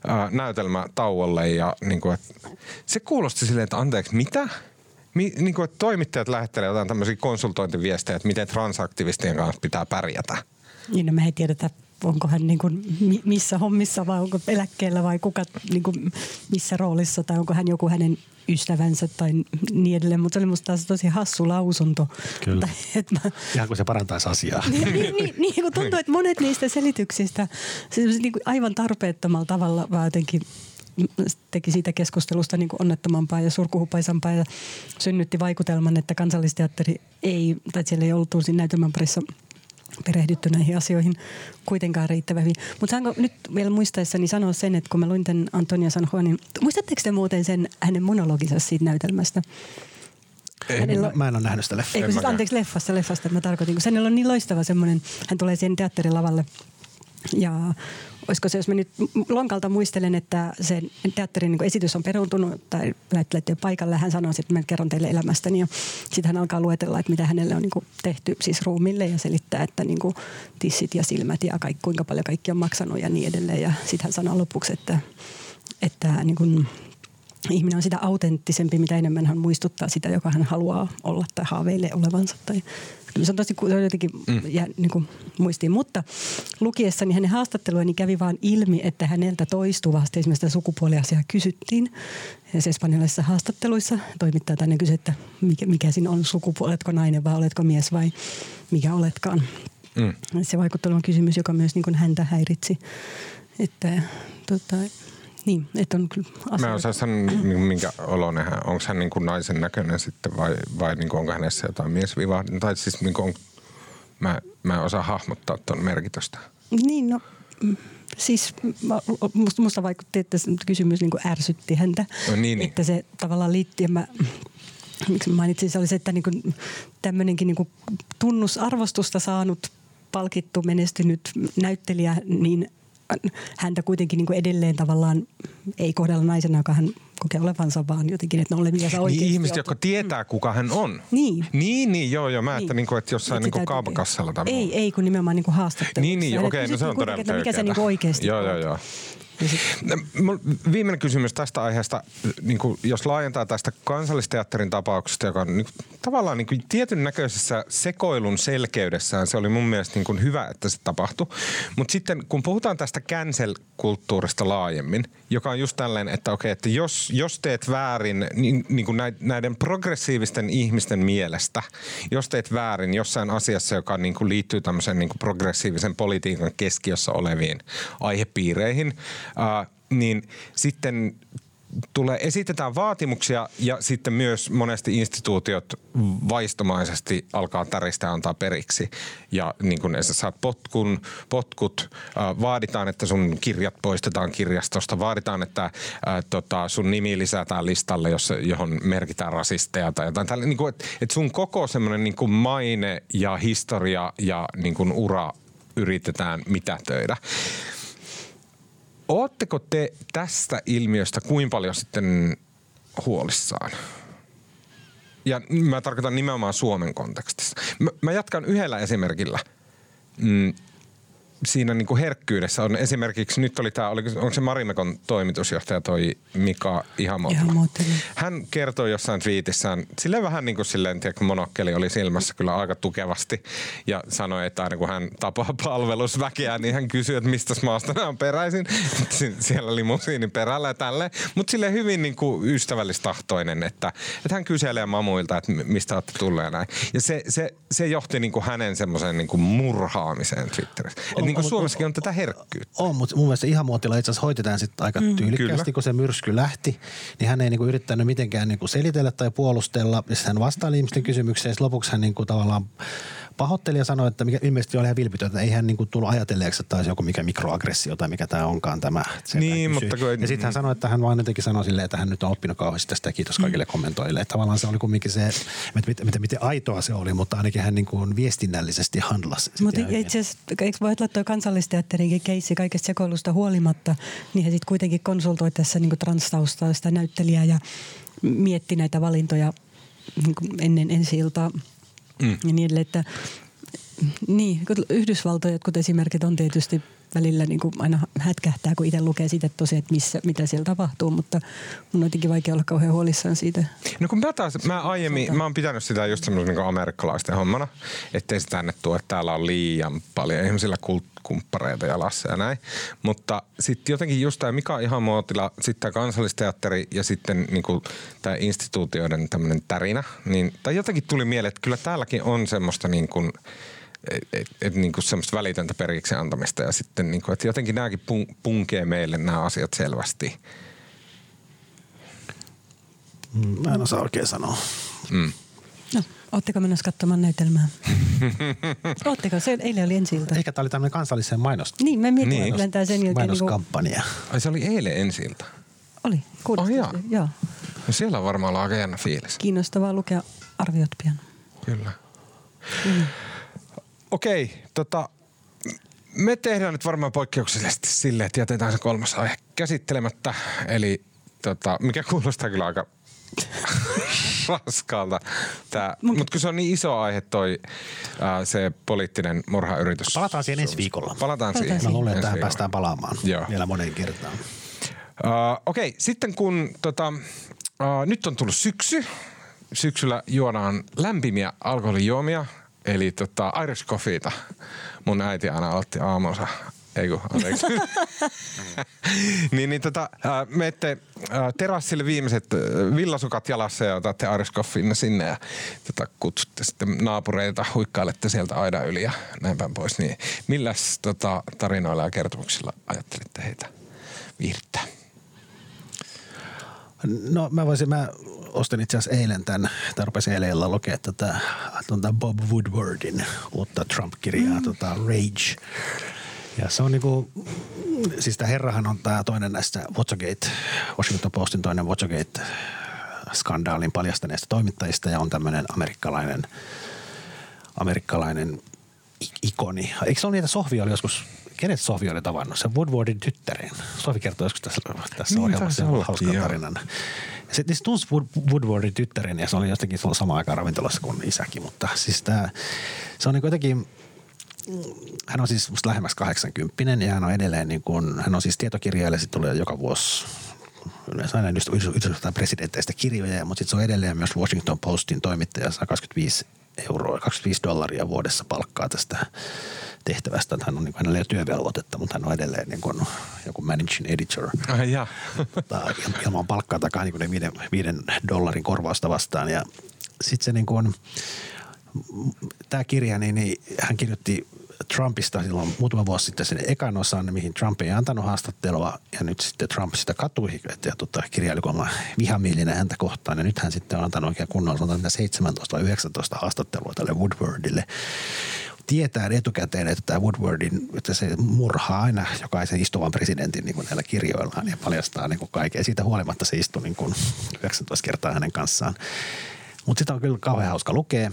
ää, näytelmä tauolle. Ja, niin kuin, että se kuulosti silleen, että anteeksi, mitä? Mi, niin kuin, että toimittajat lähettelevät jotain tämmöisiä konsultointiviestejä, että miten transaktivistien kanssa pitää pärjätä. Niin, no me ei tiedetä, onko hän niin kuin missä hommissa vai onko eläkkeellä vai kuka niin kuin missä roolissa tai onko hän joku hänen ystävänsä tai niin edelleen. Mutta se oli musta taas tosi hassu lausunto. Kyllä. Tai, että mä... Ihan kuin se parantaisi asiaa. niin, niin, niin, niin kun tuntuu, että monet niistä selityksistä siis niin kuin aivan tarpeettomalla tavalla vaan jotenkin teki siitä keskustelusta niin kuin onnettomampaa ja surkuhupaisampaa ja synnytti vaikutelman, että kansallisteatteri ei, tai siellä ei ollut siinä näytelmän parissa perehdytty näihin asioihin kuitenkaan riittävän hyvin. Mutta saanko nyt vielä muistaessani sanoa sen, että kun mä luin tämän Antonia San Juanin, muistatteko te muuten sen hänen monologinsa siitä näytelmästä? Ei, Hänellä, mä en ole nähnyt sitä leffaa. Ei, siis anteeksi, leffasta, leffasta mä tarkoitin, kun hänellä on niin loistava semmoinen, hän tulee siihen teatterilavalle ja olisiko se, jos mä nyt lonkalta muistelen, että se teatterin niin esitys on peruuntunut tai näyttelijät paikalle, hän sanoo, että mä kerron teille elämästäni ja sitten hän alkaa luetella, että mitä hänelle on niin tehty siis ruumille ja selittää, että niin tissit ja silmät ja kaikki, kuinka paljon kaikki on maksanut ja niin edelleen ja sitten hän sanoo lopuksi, että, että niin kuin, ihminen on sitä autenttisempi, mitä enemmän hän muistuttaa sitä, joka hän haluaa olla tai haaveilee olevansa. Tai, se on tosi se on jotenkin mm. ja, niin kuin muistiin. Mutta lukiessani hänen haastatteluja niin kävi vaan ilmi, että häneltä toistuvasti esimerkiksi sitä sukupuoliasiaa kysyttiin. Ja espanjalaisissa haastatteluissa toimittaja tänne kysyi, että mikä, mikä siinä on sukupuoli, oletko nainen vai oletko mies vai mikä oletkaan. Mm. Se vaikuttelu on kysymys, joka myös niin kuin häntä häiritsi. Että, tota, niin, että on kyllä asioita. Mä osaan sanoa, niin minkä oloinen hän, onko hän niin kuin naisen näköinen sitten vai, vai niin kuin onko hänessä jotain miesvivaa, tai siis niin kuin on, mä, mä en osaa hahmottaa tuon merkitystä. Niin, no siis musta, musta vaikutti, että se kysymys niin kuin ärsytti häntä. No niin, niin. Että se tavallaan liitti, ja mä, miksi mainitsin, se oli se, että niin kuin tämmöinenkin niin kuin tunnusarvostusta saanut palkittu, menestynyt näyttelijä, niin häntä kuitenkin niin kuin edelleen tavallaan ei kohdella naisena, joka hän kokee olevansa, vaan jotenkin, että ne ole mitä sä oikeasti Niin ihmiset, jotka tietää, kuka hän on. Niin. Niin, niin joo, joo. Mä niin. että, niin kuin, että jossain niin kaupakassalla. Ei, ei, kun nimenomaan niin haastattelussa. Niin, niin, okei, okay, no se on todella että mikä se niin oikeasti Joo, joo, joo. Viimeinen kysymys tästä aiheesta, niin kuin jos laajentaa tästä kansallisteatterin tapauksesta, joka on niin, tavallaan niin kuin tietyn näköisessä sekoilun selkeydessään, se oli mun mielestä niin kuin hyvä, että se tapahtui. Mutta sitten kun puhutaan tästä cancel-kulttuurista laajemmin, joka on just tällainen, että okei, että jos, jos teet väärin niin, niin kuin näiden progressiivisten ihmisten mielestä, jos teet väärin jossain asiassa, joka niin kuin liittyy tämmöiseen niin kuin progressiivisen politiikan keskiössä oleviin aihepiireihin, ää, niin sitten tulee, esitetään vaatimuksia ja sitten myös monesti instituutiot vaistomaisesti alkaa täristä antaa periksi. Ja niin kun sä saat potkun, potkut, äh, vaaditaan, että sun kirjat poistetaan kirjastosta, vaaditaan, että äh, tota, sun nimi lisätään listalle, jos, johon merkitään rasisteja tai jotain. Tällä, niin että et sun koko semmoinen niin maine ja historia ja niin ura yritetään mitätöidä. Ootteko te tästä ilmiöstä kuin paljon sitten huolissaan? Ja mä tarkoitan nimenomaan Suomen kontekstissa. Mä, mä jatkan yhdellä esimerkillä. Mm, siinä niin kuin herkkyydessä on esimerkiksi, nyt oli tämä, onko se Marimekon toimitusjohtaja toi Mika Ihamuottila. Hän kertoi jossain twiitissään, silleen vähän niin kuin silleen, tiedä, monokkeli oli silmässä kyllä aika tukevasti ja sanoi, että aina kun hän tapaa palvelusväkeä, niin hän kysyy, että mistä maasta nämä on peräisin. Siellä limusiinin perällä ja tälleen. Mutta sille hyvin niin kuin ystävällistahtoinen, että, että hän kyselee mamuilta, että mistä olette tulleet näin. Ja se, se, se johti niin kuin hänen semmoiseen niin kuin murhaamiseen Twitterissä niin kuin Suomessakin on tätä herkkyyttä. On, mutta mun mielestä ihan muotilla itse asiassa hoitetaan sitten aika mm. tyylikkäästi, kun se myrsky lähti. Niin hän ei niin kuin yrittänyt mitenkään niin kuin selitellä tai puolustella. Ja hän vastaili ihmisten kysymykseen. Lopuksi hän niin kuin tavallaan pahoitteli ja sanoi, että mikä ilmeisesti oli ihan vilpitön, että ei hän niin kuin tullut ajatelleeksi, että olisi joku mikä mikroaggressio tai mikä tämä onkaan tämä. Niin, mutta kun... Ja sitten hän sanoi, että hän vaan jotenkin sanoi silleen, että hän nyt on oppinut kauheasti tästä ja kiitos kaikille mm. kommentoille. Että tavallaan se oli kumminkin se, että miten, miten aitoa se oli, mutta ainakin hän niin kuin viestinnällisesti handlasi. Mutta itse asiassa, eikö voi olla tuo kansallisteatterinkin keissi kaikesta sekoilusta huolimatta, niin he sitten kuitenkin konsultoi tässä niin transtaustaista näyttelijää ja mietti näitä valintoja niin ennen ensi iltaa mm. ja niin edelleen, että niin, Yhdysvaltojen jotkut esimerkit on tietysti välillä niin kuin aina hätkähtää, kun itse lukee siitä tosiaan, että missä, mitä siellä tapahtuu, mutta mun on jotenkin vaikea olla kauhean huolissaan siitä. No kun mä taas, mä aiemmin, mä oon pitänyt sitä just semmoisen niin amerikkalaisten hommana, ettei sitä tänne tuo, että täällä on liian paljon ihmisillä kumppareita jalassa ja näin. Mutta sitten jotenkin just tämä Mika Ihamuotila, sitten tämä kansallisteatteri ja sitten niin tämä instituutioiden tämmöinen tärinä, niin, tai jotenkin tuli mieleen, että kyllä täälläkin on semmoista niin kuin, et, et, et, niin kuin semmoista välitöntä periksi antamista ja sitten niin kuin, että jotenkin nämäkin pun, punkee meille nämä asiat selvästi Mm, Mä en osaa oikein sanoa. Mm. No, ootteko menossa katsomaan näytelmää? ootteko? Se eilen oli ensi ilta. Ehkä tämä oli tämmöinen kansallisen mainos, Niin, mä mietin, Niin. että lentää sen jälkeen. Niin kuin, mainoskampanja. Ai se oli eilen ensi ilta. oli, kuudes. Oh, jaa. joo. No siellä on varmaan aika jännä fiilis. Kiinnostavaa lukea arviot pian. Kyllä. Okei, tota, me tehdään nyt varmaan poikkeuksellisesti silleen, että jätetään se kolmas aihe käsittelemättä. Eli tota, mikä kuulostaa kyllä aika raskaalta. Mutta kun se on niin iso aihe toi ää, se poliittinen murhayritys. Palataan siihen ensi viikolla. Palataan Palataan siihen. Mä luulen, että tähän viikolla. päästään palaamaan Joo. vielä moneen kertaan. Uh, Okei, sitten kun tota, uh, nyt on tullut syksy, syksyllä juodaan lämpimiä alkoholijuomia, eli tota, Irish Coffeeta. Mun äiti aina aloitti aamunsa. Ei kun, anteeksi. niin, niin tota, uh, menette terassille viimeiset villasukat jalassa ja otatte Irish sinne ja tota, kutsutte sitten naapureita, huikkailette sieltä aidan yli ja näin päin pois. Niin milläs tota, tarinoilla ja kertomuksilla ajattelitte heitä viihdyttää? No mä voisin, mä ostin itse asiassa eilen tämän, tai rupesin eilen illalla lukea tätä tuota Bob Woodwardin uutta Trump-kirjaa, mm. tota Rage. Ja se on niinku, siis tämä herrahan on tämä toinen näistä Watergate, Washington Postin toinen Watergate skandaalin paljastaneista toimittajista ja on tämmöinen amerikkalainen, amerikkalainen ikoni. Eikö se ole niitä Sohvi oli joskus, kenet Sohvi oli tavannut? Se Woodwardin tyttären. Sohvi kertoi joskus tässä, tässä Niin, ohjelmassa hauskan joo. Se, niin se tunsi Wood- Woodwardin tyttären ja se oli jostakin samaan aikaan ravintolassa kuin isäkin, mutta siis tämä, se on niin jotenkin, hän on siis musta lähemmäs 80 ja hän on edelleen niin kuin, hän on siis tietokirjailija, sitten tulee joka vuosi yleensä aina yhdysvaltain presidenteistä kirjoja, mutta sitten se on edelleen myös Washington Postin toimittaja, saa 25 euroa, 25 dollaria vuodessa palkkaa tästä tehtävästä. Hän on, niin kuin, hänellä ei ole työvelvoitetta, mutta hän on edelleen niin kuin, joku managing editor Ai jaa. tota, il- ilman palkkaa takaa niin kuin ne viiden, viiden dollarin korvausta vastaan. Ja sitten se niin kuin, tämä kirja, niin, niin hän kirjoitti Trumpista silloin muutama vuosi sitten sen ekan osan, mihin Trump ei antanut haastattelua ja nyt sitten Trump sitä katui ja tota, kirjaili kun vihamielinen häntä kohtaan ja nyt hän sitten on antanut oikein kunnolla sanotaan, 17 vai 19 haastattelua tälle Woodwardille tietää etukäteen, että tämä Woodwardin, että se murhaa aina jokaisen istuvan presidentin niin kuin näillä kirjoillaan ja paljastaa niin kuin kaiken. Siitä huolimatta se istui niin kuin 19 kertaa hänen kanssaan. Mutta sitä on kyllä kauhean hauska lukea.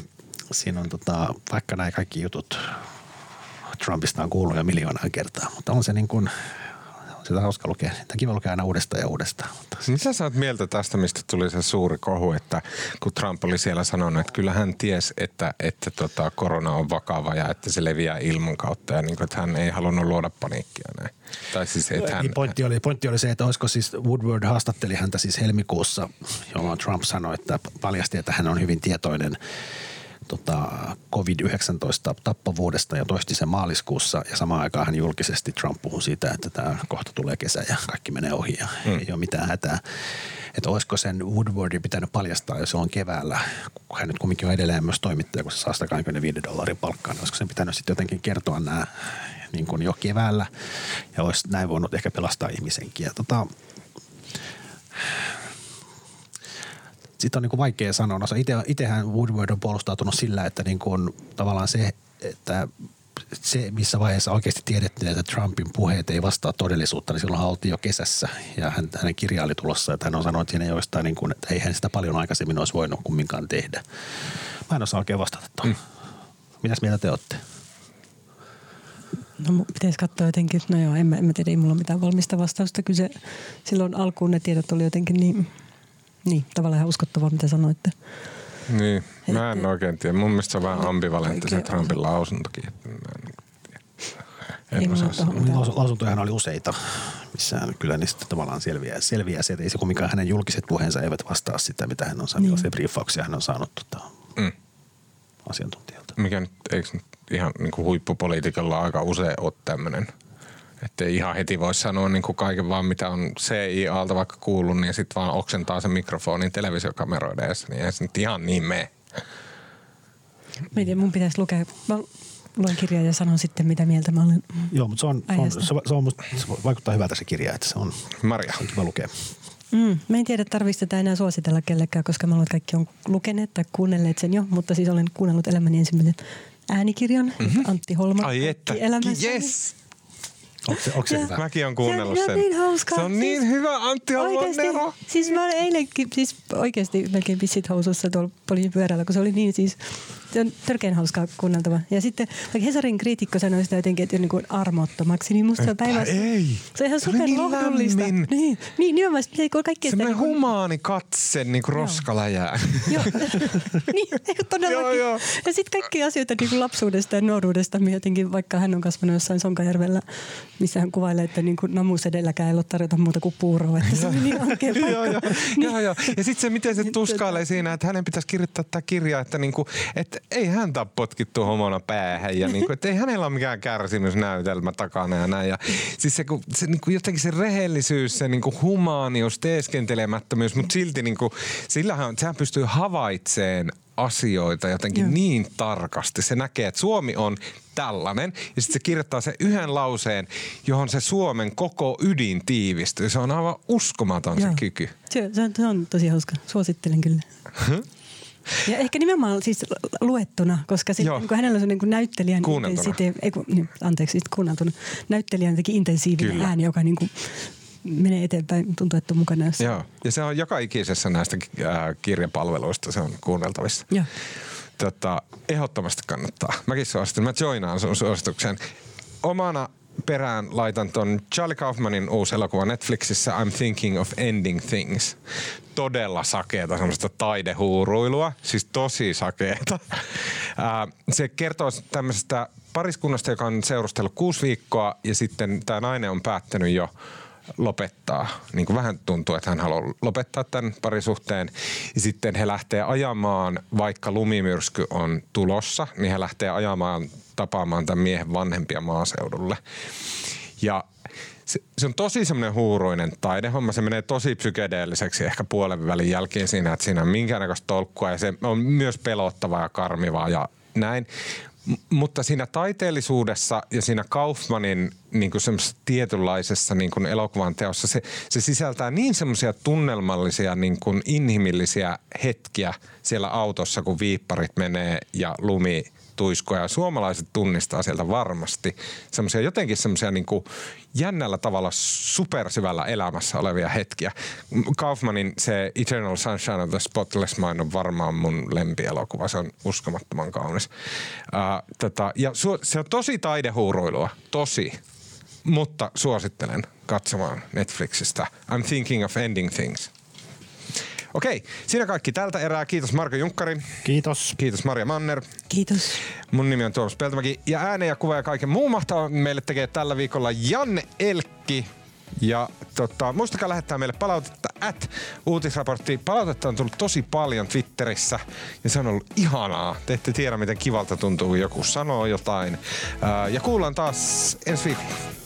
Siinä on tota, vaikka nämä kaikki jutut Trumpista on kuullut jo miljoonaa kertaa, mutta on se niin kuin, on sitä hauska lukea. Sitä kiva lukea aina uudestaan ja uudestaan. Mutta Mitä sä oot mieltä tästä, mistä tuli se suuri kohu, että kun Trump oli siellä sanonut, että kyllä hän ties, että, että tota, korona on vakava ja että se leviää ilman kautta ja niin kuin, että hän ei halunnut luoda paniikkia näin. Tai siis, että hän, Niin pointti, oli, pointti oli se, että olisiko siis Woodward haastatteli häntä siis helmikuussa, jolloin Trump sanoi, että paljasti, että hän on hyvin tietoinen tota, COVID-19 tappavuudesta ja toisti sen maaliskuussa ja samaan aikaan hän julkisesti Trump puhui siitä, että tämä kohta tulee kesä ja kaikki menee ohi ja mm. ei ole mitään hätää. Että olisiko sen Woodwardin pitänyt paljastaa, jos se on keväällä, kun hän nyt kumminkin on edelleen myös toimittaja, kun se saa 125 dollarin palkkaa, niin olisiko sen pitänyt sitten jotenkin kertoa nämä niin kuin jo keväällä ja olisi näin voinut ehkä pelastaa ihmisenkin. Ja tota, sitten on niin kuin vaikea sanoa. No, ite, itsehän Woodward on puolustautunut sillä, että niin kuin, tavallaan se, että se, missä vaiheessa oikeasti tiedettiin, että Trumpin puheet ei vastaa todellisuutta, niin silloin oltiin jo kesässä ja hän, hänen kirja oli tulossa, että hän on sanonut siinä joistain, niin kuin, että ei hän sitä paljon aikaisemmin olisi voinut kumminkaan tehdä. Mä en osaa oikein vastata tuohon. Mm. Mitäs mieltä te olette? No pitäisi katsoa jotenkin, no joo, en mä, en mä tiedä, ei mulla ole mitään valmista vastausta. Kyllä se, silloin alkuun ne tiedot oli jotenkin niin, niin tavallaan ihan uskottavaa, mitä sanoitte. Niin, mä en oikein tiedä. Mun mielestä se on vähän ambivalentti se Trumpin lausuntokin. Että mä en, tiedä. Ei en mulla osaa sanoa. Lausuntojahan oli useita, missä kyllä niistä tavallaan selviää, selviää se, että ei se kumminkaan hänen julkiset puheensa eivät vastaa sitä, mitä hän on saanut, Niin. se briefauksia hän on saanut tota, Mm. asiantuntijalta. Mikä nyt, eikö nyt ihan niin kuin huippupolitiikalla aika usein ole tämmöinen, että ei ihan heti voi sanoa niin kuin kaiken vaan, mitä on CIAlta vaikka kuullut, niin sitten vaan oksentaa sen mikrofonin televisiokameroiden edessä, niin ei se nyt ihan niin mene. Mä en tiedä, mun pitäisi lukea, mä luen kirjaa ja sanon sitten, mitä mieltä mä olen. Joo, mutta se, on, se, on, Aiheesta. se, on, se, on musta, se vaikuttaa hyvältä se kirja, että se on, Maria, se on kiva lukea. Mm, mä en tiedä, tarvitsisi tätä enää suositella kellekään, koska mä luulen, että kaikki on lukeneet tai kuunnelleet sen jo, mutta siis olen kuunnellut elämäni ensimmäisen äänikirjan, mm-hmm. Antti Holma. Ai että, yes! Onko se, onko se hyvä? Mäkin on kuunnellut se on, sen. niin hauska. Se on niin Siis hyvä, Antti Nero. siis mä olen eilenkin, siis oikeasti melkein pissit housussa tuolla poliisin pyörällä, kun se oli niin siis, se on törkeän hauskaa kuunneltava. Ja sitten vaikka Hesarin kriitikko sanoi sitä jotenkin, että niin kuin armottomaksi, niin musta se on päivässä. ei. Se on ihan niin superlohdullista. lämmin. Niin, niin nimenomaan, se ei kaikki sitä Semmoinen niin kuin- humaani katse, niin kuin roskaläjää. Joo, niin, todellakin. Joo, joo. Ja sitten kaikki asioita niin kuin lapsuudesta ja nuoruudesta, jotenkin, vaikka hän on kasvanut jossain Sonkajärvellä, missä hän kuvailee, että niin kuin namusedelläkään ei ole tarjota muuta kuin puuroa, että se on niin oikea paikka. joo, joo, Niin. joo, joo. Ja sitten se, miten se Niin, tuskailee tota- siinä, että hänen pitäisi kirjoittaa tämä kirja, että, niinku, että ei häntä ole potkittu homona päähän ja niinku, että ei hänellä ole mikään kärsimysnäytelmä takana ja näin. Ja siis se, kun, se niinku, jotenkin se rehellisyys, se niinku humaanius, teeskentelemättömyys, mutta silti niinku, sillähän sehän pystyy havaitseen asioita jotenkin Joo. niin tarkasti. Se näkee, että Suomi on tällainen ja sitten se kirjoittaa sen yhden lauseen, johon se Suomen koko ydin tiivistyy. Se on aivan uskomaton se Joo. kyky. Se, se, on, se on tosi hauska. Suosittelen kyllä. Ja ehkä nimenomaan siis luettuna, koska sit, Joo. niin kuin hänellä on se niin kuin näyttelijän intensite- ei, kun, niin, anteeksi, kuunneltuna. Näyttelijän jotenkin intensiivinen Kyllä. ääni, joka niin kuin menee eteenpäin, tuntuu, että on mukana jossain. Joo, ja se on joka ikisessä näistä ää, kirjapalveluista, se on kuunneltavissa. Joo. Tota, ehdottomasti kannattaa. Mäkin suosittelen, mä joinaan sun suosituksen. Omana perään laitan ton Charlie Kaufmanin uusi elokuva Netflixissä I'm Thinking of Ending Things. Todella sakeeta semmoista taidehuuruilua, siis tosi sakeeta. Se kertoo tämmöisestä pariskunnasta, joka on seurustellut kuusi viikkoa ja sitten tämä nainen on päättänyt jo lopettaa. Niin kuin vähän tuntuu, että hän haluaa lopettaa tämän parisuhteen. Ja sitten he lähtee ajamaan, vaikka lumimyrsky on tulossa, niin he lähtee ajamaan tapaamaan tämän miehen vanhempia maaseudulle. Ja se, se on tosi semmoinen huuruinen taidehomma. Se menee tosi psykedeelliseksi ehkä puolen välin jälkeen siinä, että siinä on minkäännäköistä tolkkua ja se on myös pelottavaa ja karmivaa ja näin. M- mutta siinä taiteellisuudessa ja siinä Kaufmanin niin kuin tietynlaisessa niin kuin elokuvan teossa se, se sisältää niin semmoisia tunnelmallisia niin kuin inhimillisiä hetkiä siellä autossa, kun viipparit menee ja lumi tuiskoja. Ja suomalaiset tunnistaa sieltä varmasti semmoisia jotenkin semmoisia niin jännällä tavalla supersyvällä elämässä olevia hetkiä. Kaufmanin se Eternal Sunshine of the Spotless Mind on varmaan mun lempielokuva. Se on uskomattoman kaunis. Uh, tota, ja su- se on tosi taidehuuruilua, tosi. Mutta suosittelen katsomaan Netflixistä I'm Thinking of Ending Things. Okei, siinä kaikki tältä erää. Kiitos Marko Junkkari. Kiitos. Kiitos Maria Manner. Kiitos. Mun nimi on Tuomas Peltomäki ja ääne ja kuva ja kaiken muun mahtavaa meille tekee tällä viikolla Janne Elkki. Ja tota, muistakaa lähettää meille palautetta at uutisraportti. Palautetta on tullut tosi paljon Twitterissä ja se on ollut ihanaa. Te ette tiedä, miten kivalta tuntuu, kun joku sanoo jotain. Ää, ja kuullaan taas ensi viikolla.